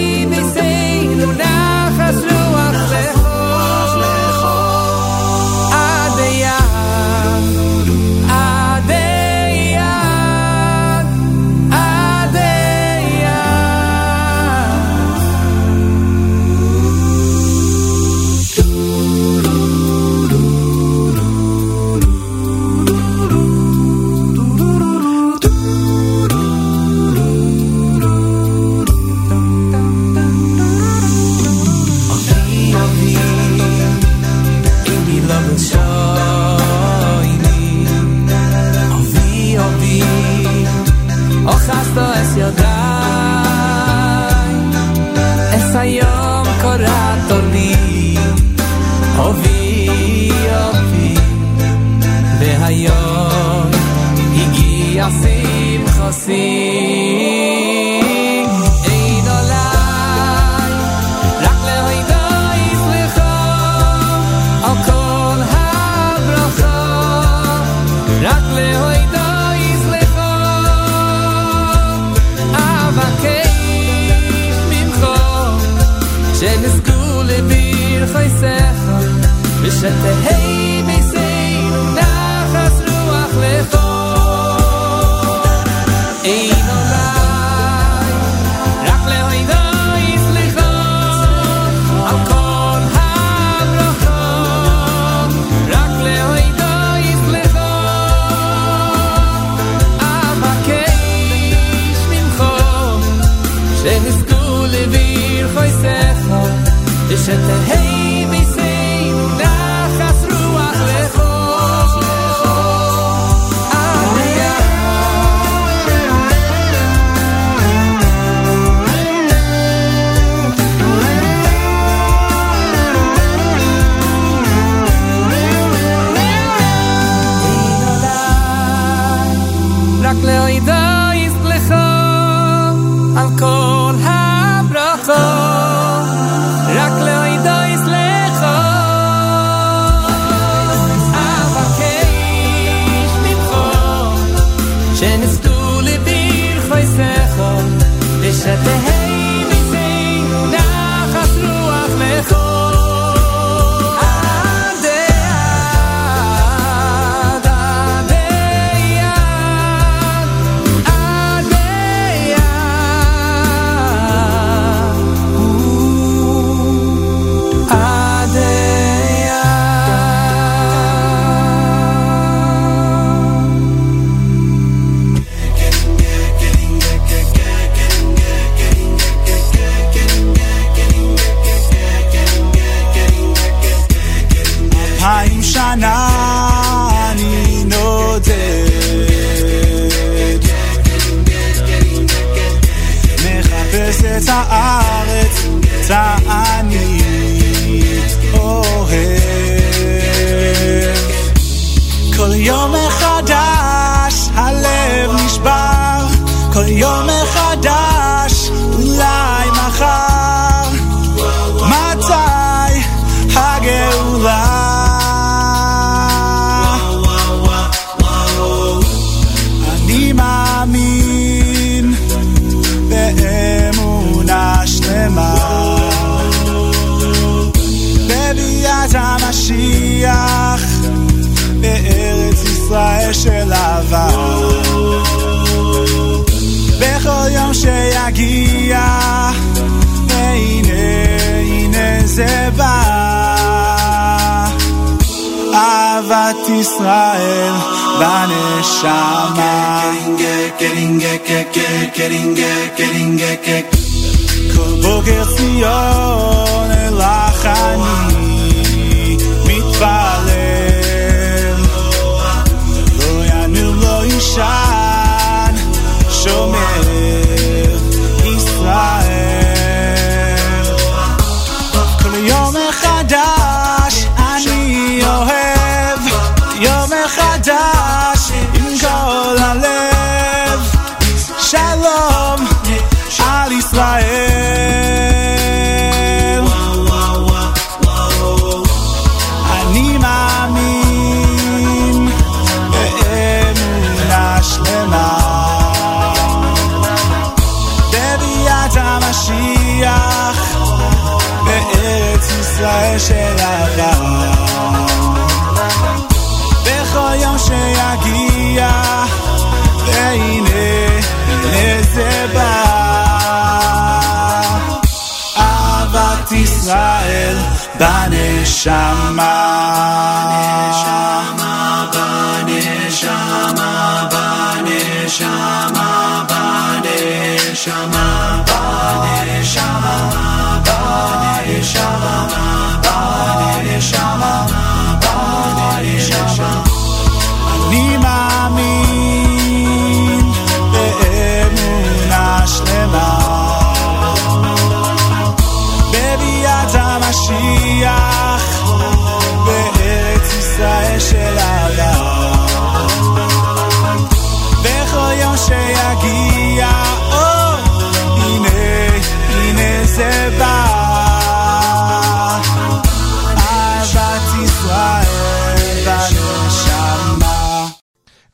Shut the hate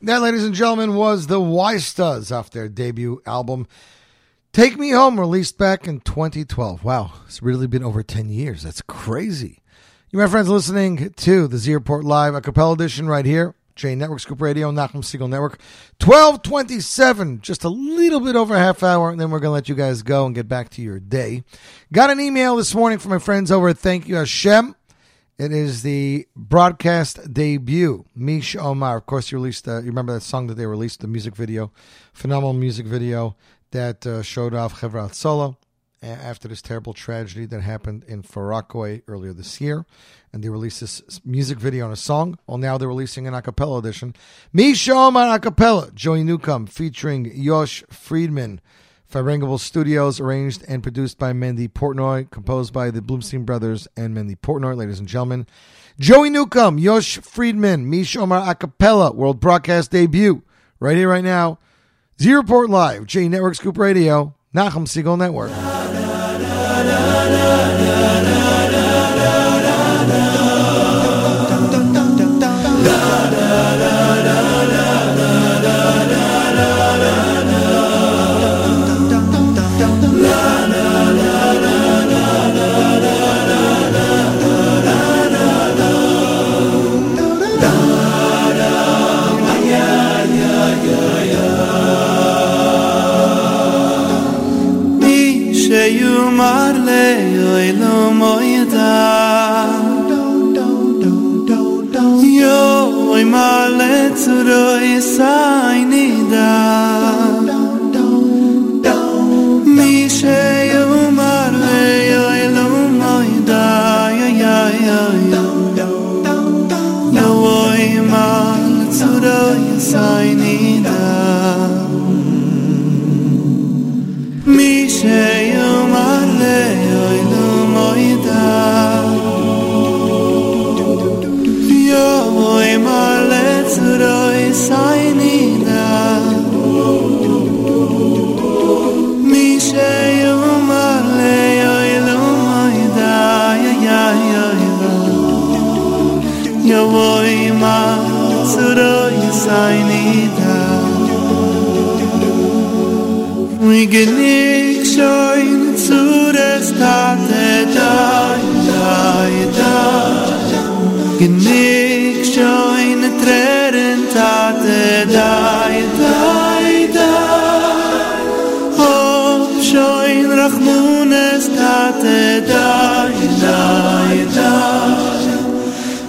That, ladies and gentlemen, was the Wistas off their debut album, Take Me Home, released back in 2012. Wow, it's really been over 10 years. That's crazy. You, my friends, listening to the Z Report Live, a cappella edition right here. J Network, Scoop Radio, Nachum Segal Network. 1227, just a little bit over a half hour, and then we're going to let you guys go and get back to your day. Got an email this morning from my friends over at Thank You Hashem. It is the broadcast debut. Mi Sheomar. Of course, you released. Uh, you remember that song that they released, the music video, phenomenal music video that uh, showed off Chevrat Solo after this terrible tragedy that happened in Farakoi earlier this year. And they released this music video and a song. Well, now they're releasing an a cappella edition. Mi Sheomar a cappella, Joey Newcomb featuring Yosh Friedman. Farangable Studios, arranged and produced by Mandy Portnoy, composed by the Bloomstein brothers and Mandy Portnoy, ladies and gentlemen. Joey Newcomb, Yosh Friedman, Mi Sheomar a cappella, world broadcast debut, right here, right now. Z Report Live, J Network Scoop Radio, Nachum Segal Network. inside יוי מלא צורוי סי נידע We genig shoyn zu des tate da da da genig shoyn treren tate da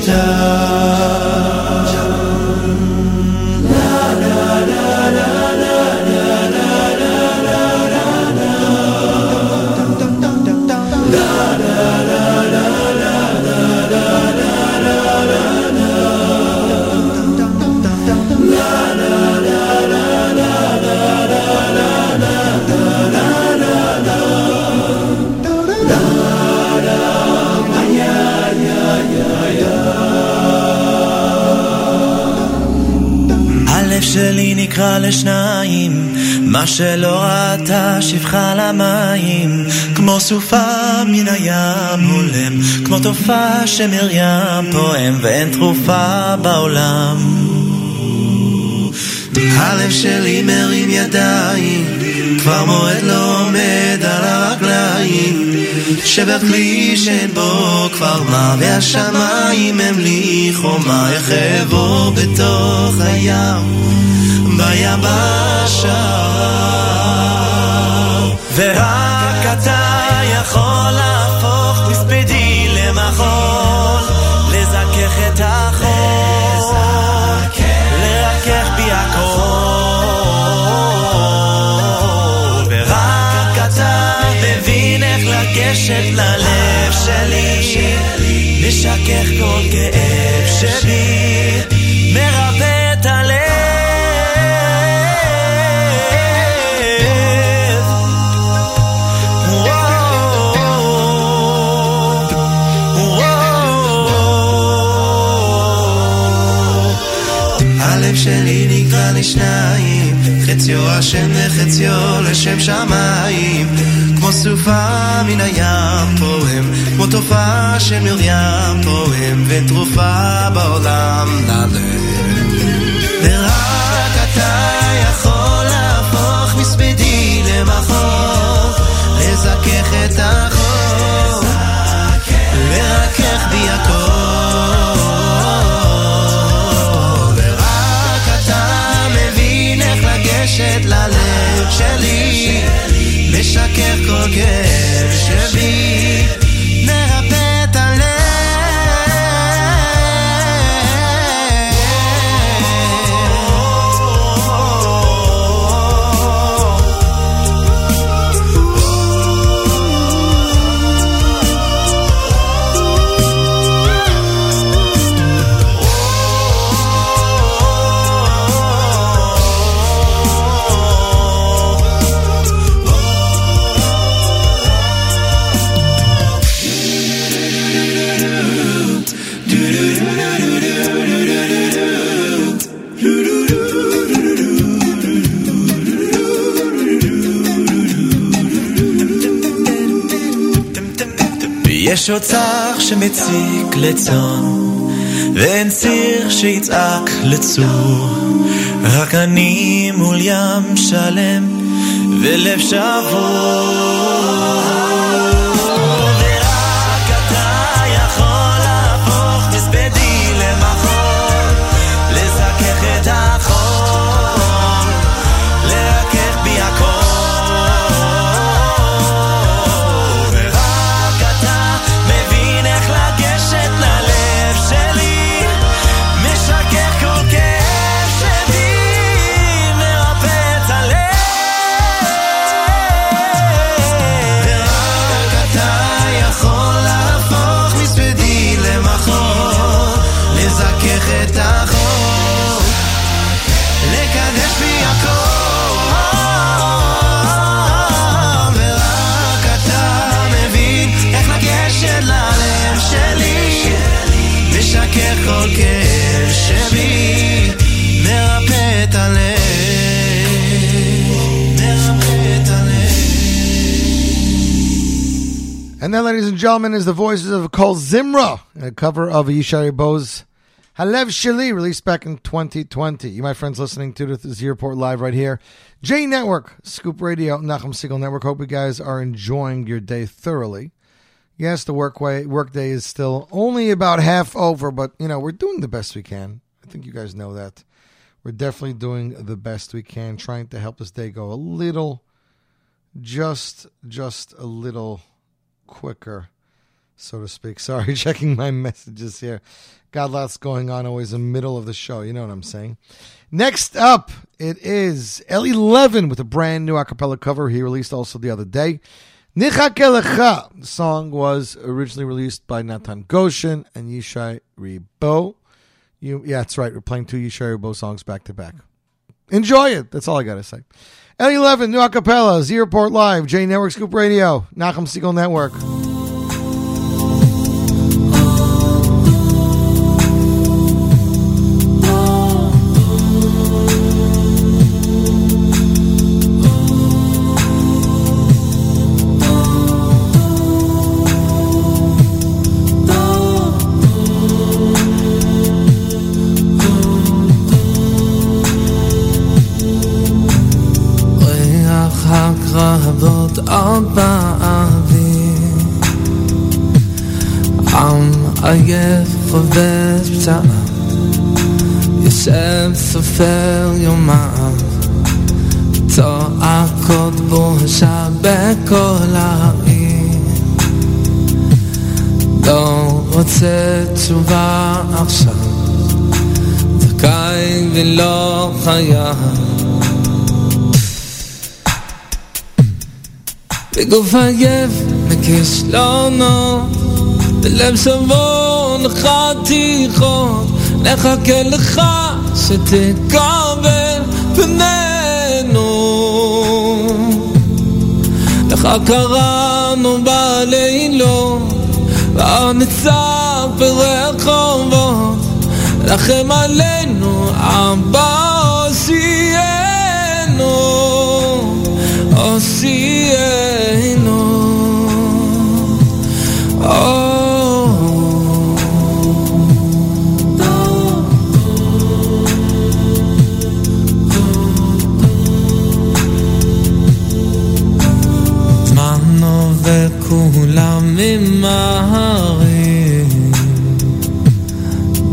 Down. נקרע לשניים, מה שלא ראתה שפחה למים, כמו סופה מן הים הולם, כמו תופעה שמרים פועם ואין תרופה בעולם. הלב שלי מרים ידיים, כבר מועד לא עומד על הרגליים, שבר כלי שאין בו כבר מה, והשמיים הם לי חומה, יחבו בתוך הים, ביבשה. ורק לגשת ללב שלי, לשכך כל כאב שבי, מרפא את הלב. הלב שלי נקרע לשניים, חציו השם וחציו לשם שמיים. סופה מן הים פועם, כמו תופעה של מרים פועם, ואין תרופה בעולם ללב. אוצר שמציק לצאן, ואין ציר שיצעק לצור, רק אני מול ים שלם, ולב שבור. And that, ladies and gentlemen, is the voices of Kol Zimra, a cover of Yishai Rebo's Halev Sheli, released back in 2020. You, my friends, listening to the Z Report live right here. J Network, Scoop Radio, Nachum Segal Network. Hope you guys are enjoying your day thoroughly. Yes, the work way, work day is still only about half over, but you know we're doing the best we can. I think you guys know that. We're definitely doing the best we can, trying to help this day go a little, just, just a little quicker. so to speak. Sorry, checking my messages here. Got lots going on always in the middle of the show. You know what I'm saying. Next up, it is Eli Levin with a brand new acapella cover he released also the other day. Nechake Lecha. The song was originally released by Natan Goshen and Yishai Rebo. You, yeah, that's right. We're playing two Yishai Rebo songs back to back. Enjoy it. That's all I got to say. Eli Levin, new acapella, Z Report Live, J Network Scoop Radio, Nachum Segal Network. עייף חובש פצעיו יושב סופר יומיו צועקות בושה בכל העיר לא רוצה תשובה עכשיו זכאי ולא חייב בגוף עייף מכישלונות, בלב שבור לחתיכות, נחכה לך שתקבל פנינו. לך קראנו בלילות, ניצב ברחובות, לכם עלינו אבא הושיענו. הושיענו. ממהרים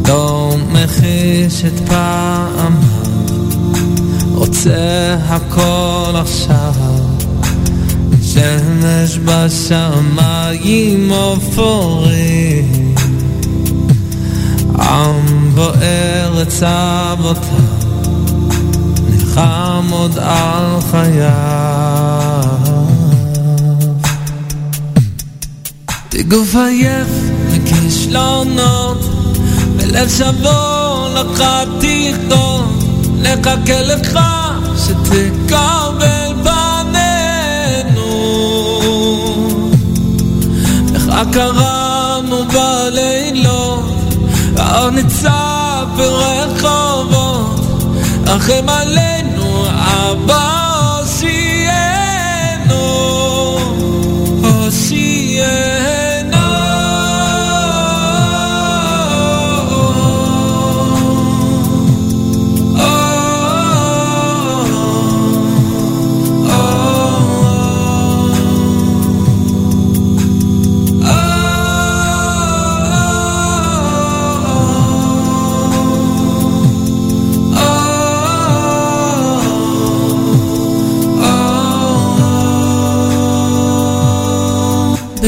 לא מכחיש את פעם. רוצה הכל עכשיו. שמש בשמיים אפורים. עם בוער את סבותיו נלחם עוד על חייו בגוף עייף מכישלונות בלב שבור לחתיכות נחכה לך שתקבל בנינו. לך קראנו בלילות עוד ניצב ברחובות רחם עלינו אבא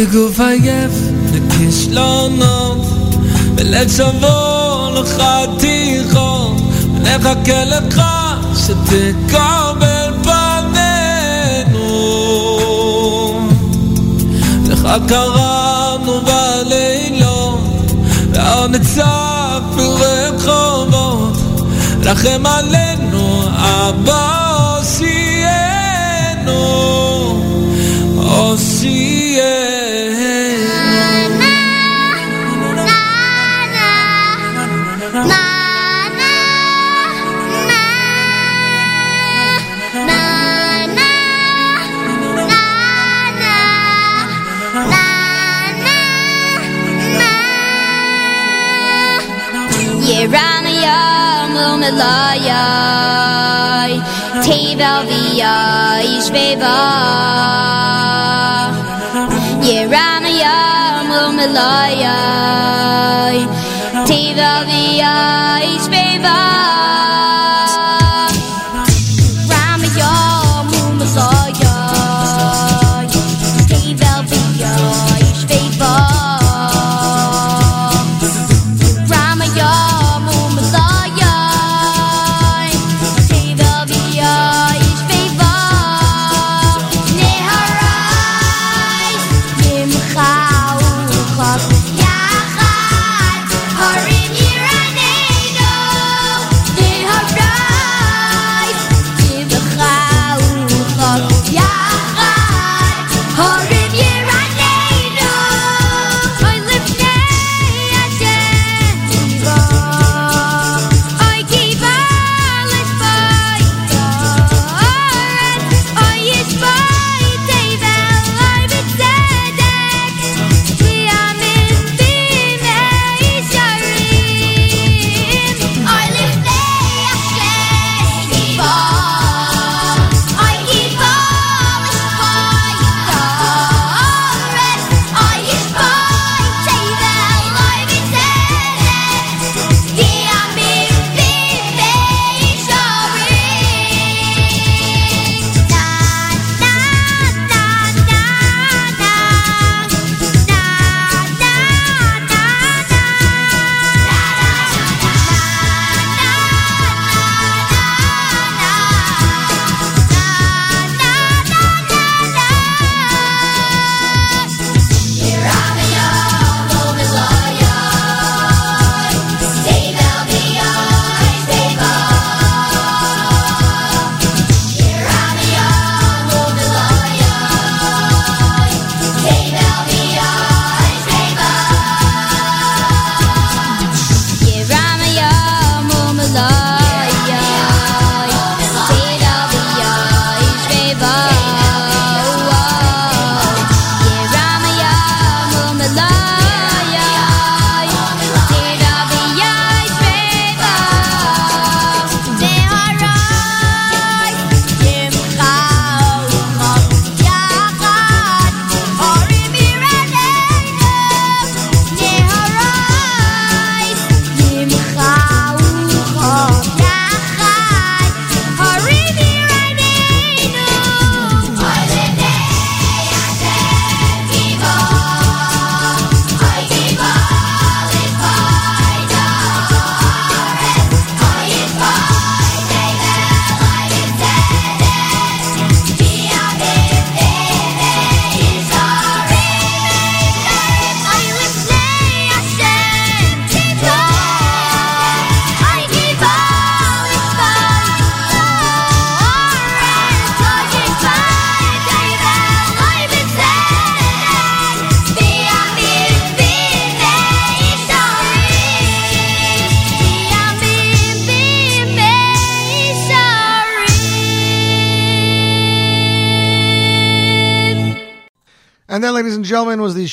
בגוף עייף לכישלונות, בלב שבור לחתיכות, נחכה לך שתקבל פנינו. לך קראנו בלילות, ועוד נצעק ברחובות, רחם עלינו אבא הושיענו, הושיענו. Lumelayai Tevel Via Ishveva Yeranayam Lumelayai Tevel Via Ishveva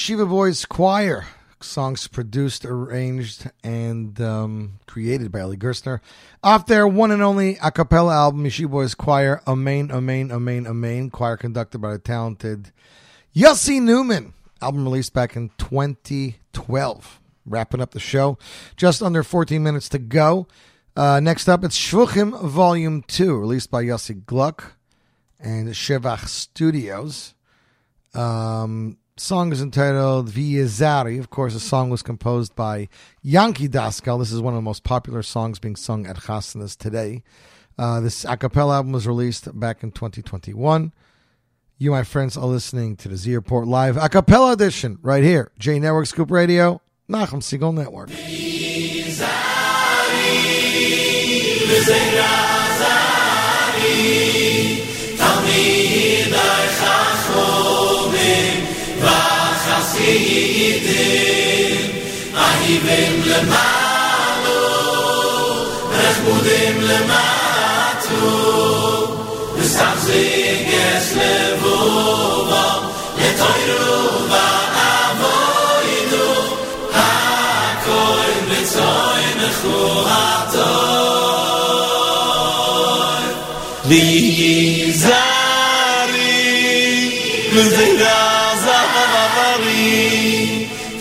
Yeshiva Boys Choir. Songs produced, arranged, and um, created by Eli Gerstner. Off their one and only a cappella album, Yeshiva Boys Choir, Amen, Amen, Amen, Amen. Choir conducted by the talented Yossi Newman. Album released back in 2012. Wrapping up the show. Just under 14 minutes to go. Uh, next up, it's Shvuchim Volume 2, released by Yossi Gluck and Shevach Studios. Um, song is entitled Viezari. Of course, the song was composed by Yankee Daskal. This is one of the most popular songs being sung at Chasanas today. Uh, this a cappella album was released back in 2021. You, my friends, are listening to the Z Report Live a cappella edition right here. J Network Scoop Radio, Nachum Segal Network. leben wir malo למטו, buden lemato wir stahts in geslevo ba letayru ba amo ino ha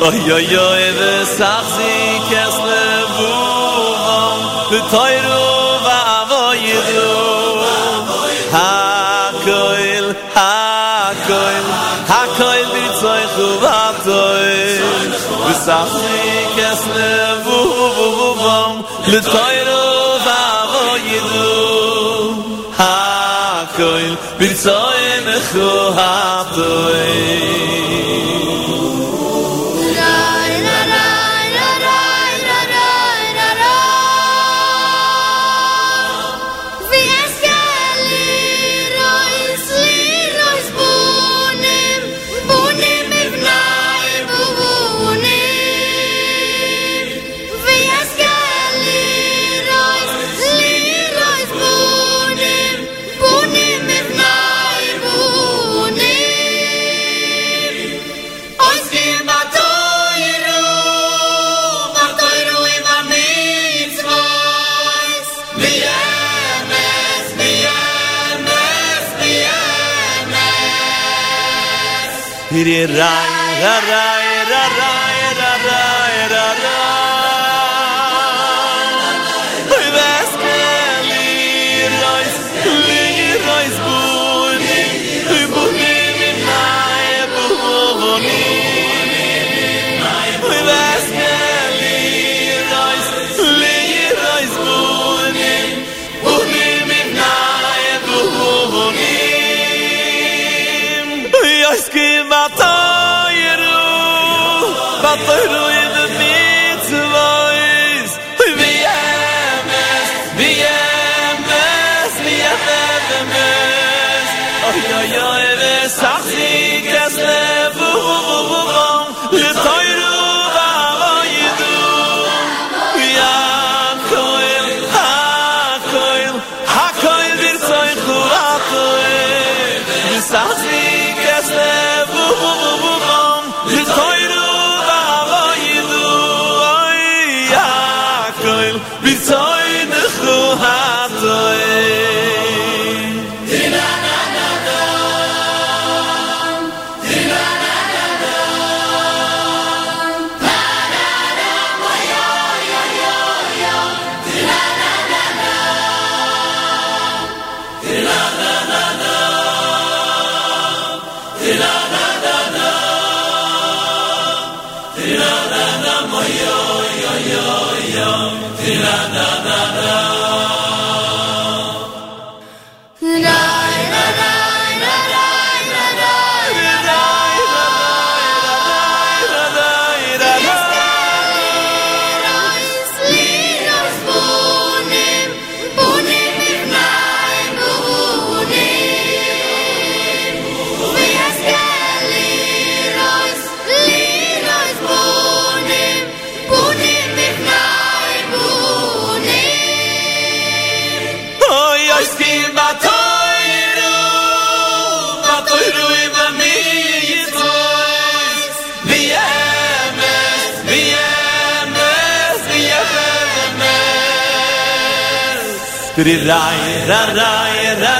Oy oy oy de saxsi kesle bu hom va avoy ha koil ha koil ha koil bi tsoy du va tsoy de saxsi kesle bu bu bu Raya, Raya. Hosanna. Ri rai ra rai ra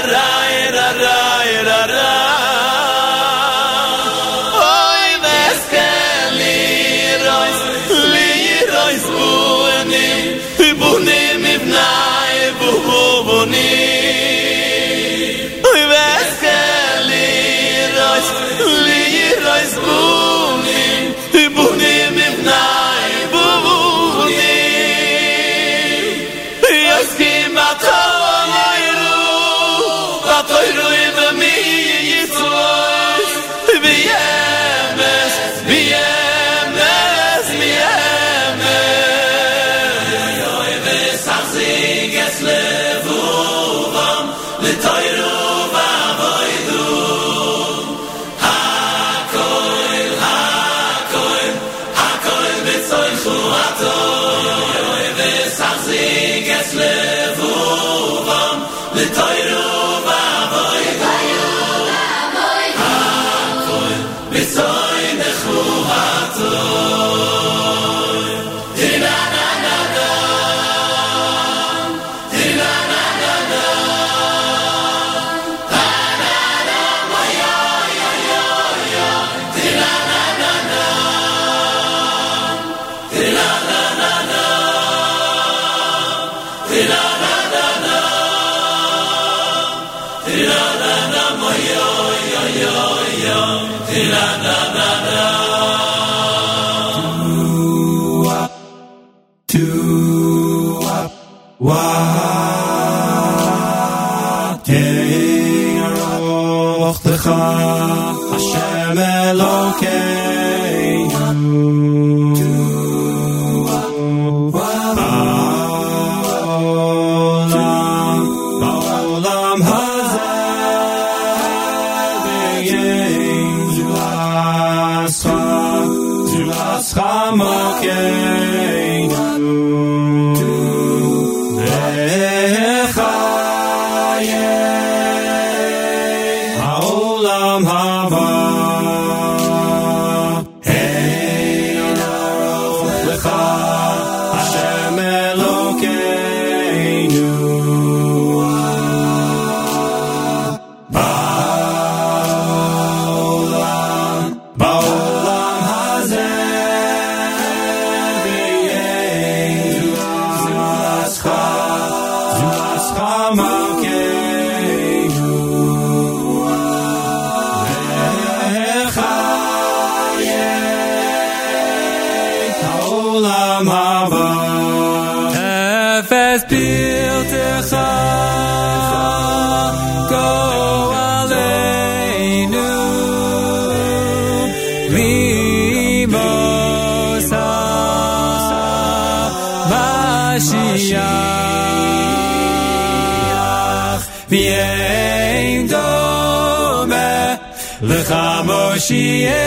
ואין דומה לך מושיענו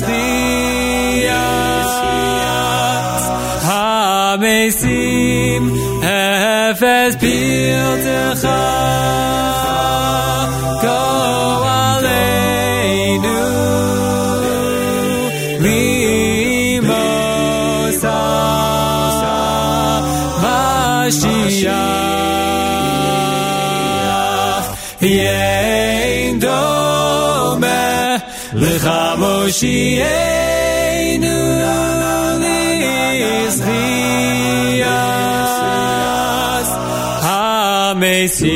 לסליאס המסים אפס פילתך Moshienu Nizrias HaMesim.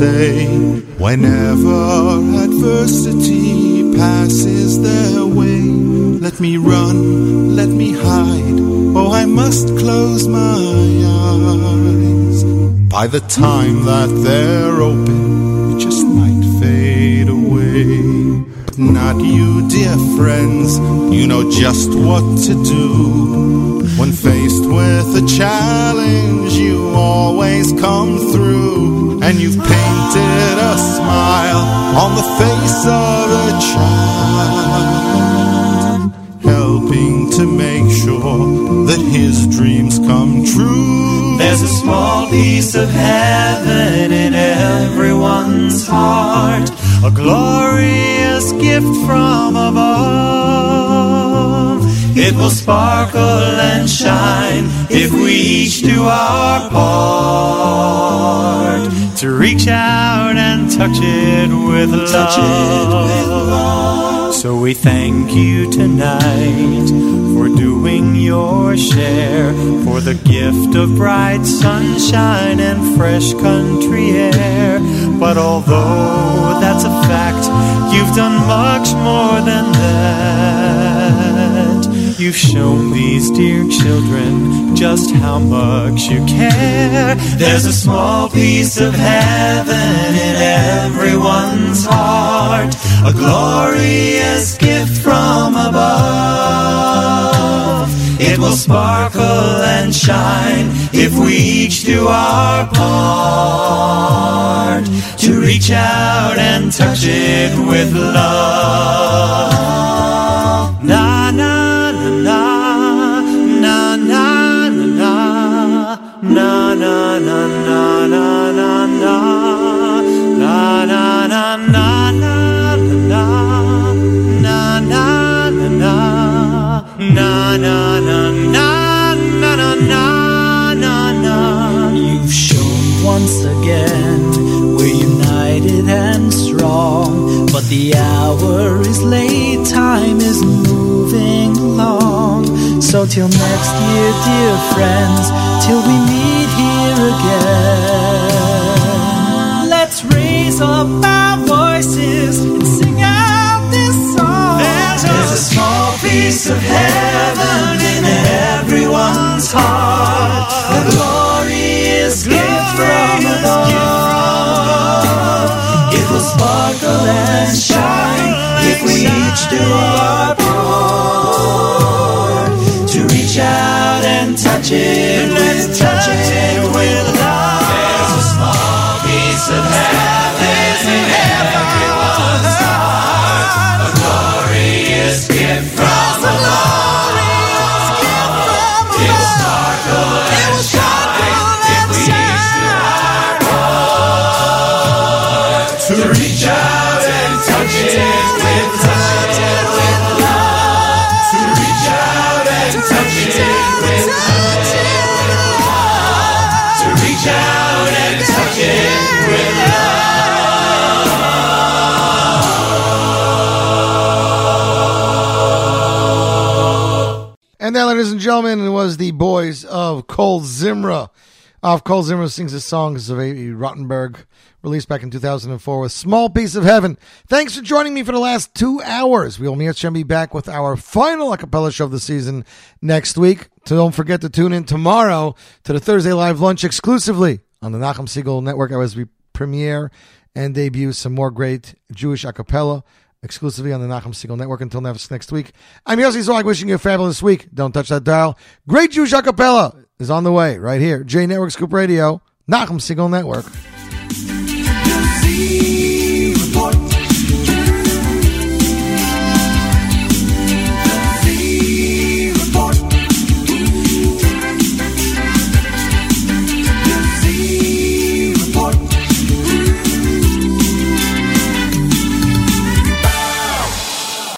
Say, whenever adversity passes their way, let me run, let me hide, oh, I must close my eyes. By the time that they're open, it just might fade away. But not you, dear friends, you know just what to do. With a challenge, you always come through, and you've painted a smile on the face of a child, helping to make sure that his dreams come true. There's a small piece of heaven in everyone's heart, a glorious gift from above. It will sparkle and shine if we each do our part to reach out and touch it with love. So we thank you tonight for doing your share, for the gift of bright sunshine and fresh country air. But although that's a fact, you've done much more than that. You've shown these dear children just how much you care. There's a small piece of heaven in everyone's heart, a glorious gift from above. It will sparkle and shine if we each do our part to reach out and touch it with love. Na na na na na na na na na na. You've shown once again we're united and strong, but the hour is late, time is moving along. So till next year, dear friends, till we meet here again, let's raise up our of heaven in everyone's heart, a glorious gift from above. It will sparkle and shine if we each do our part to reach out and touch it with touch it with love. There's a small piece of heaven in everyone's ladies and gentlemen, it was the boys of Kol Zimra. Off Kol Zimra sings the songs of A. Rotenberg, released back in 2004 with Small Piece of Heaven. Thanks for joining me for the last two hours. We will meet and be back with our final acapella show of the season next week. So don't forget to tune in tomorrow to the Thursday Live Lunch exclusively on the Nachum Segal Network as we premiere and debut some more great Jewish a cappella exclusively on the Nachum Segal Network. Until next, week, I'm Yossi Zweig wishing you a fabulous week. Don't touch that dial. Great Jewish a cappella is on the way right here. J Network Scoop Radio, Nachum Segal Network.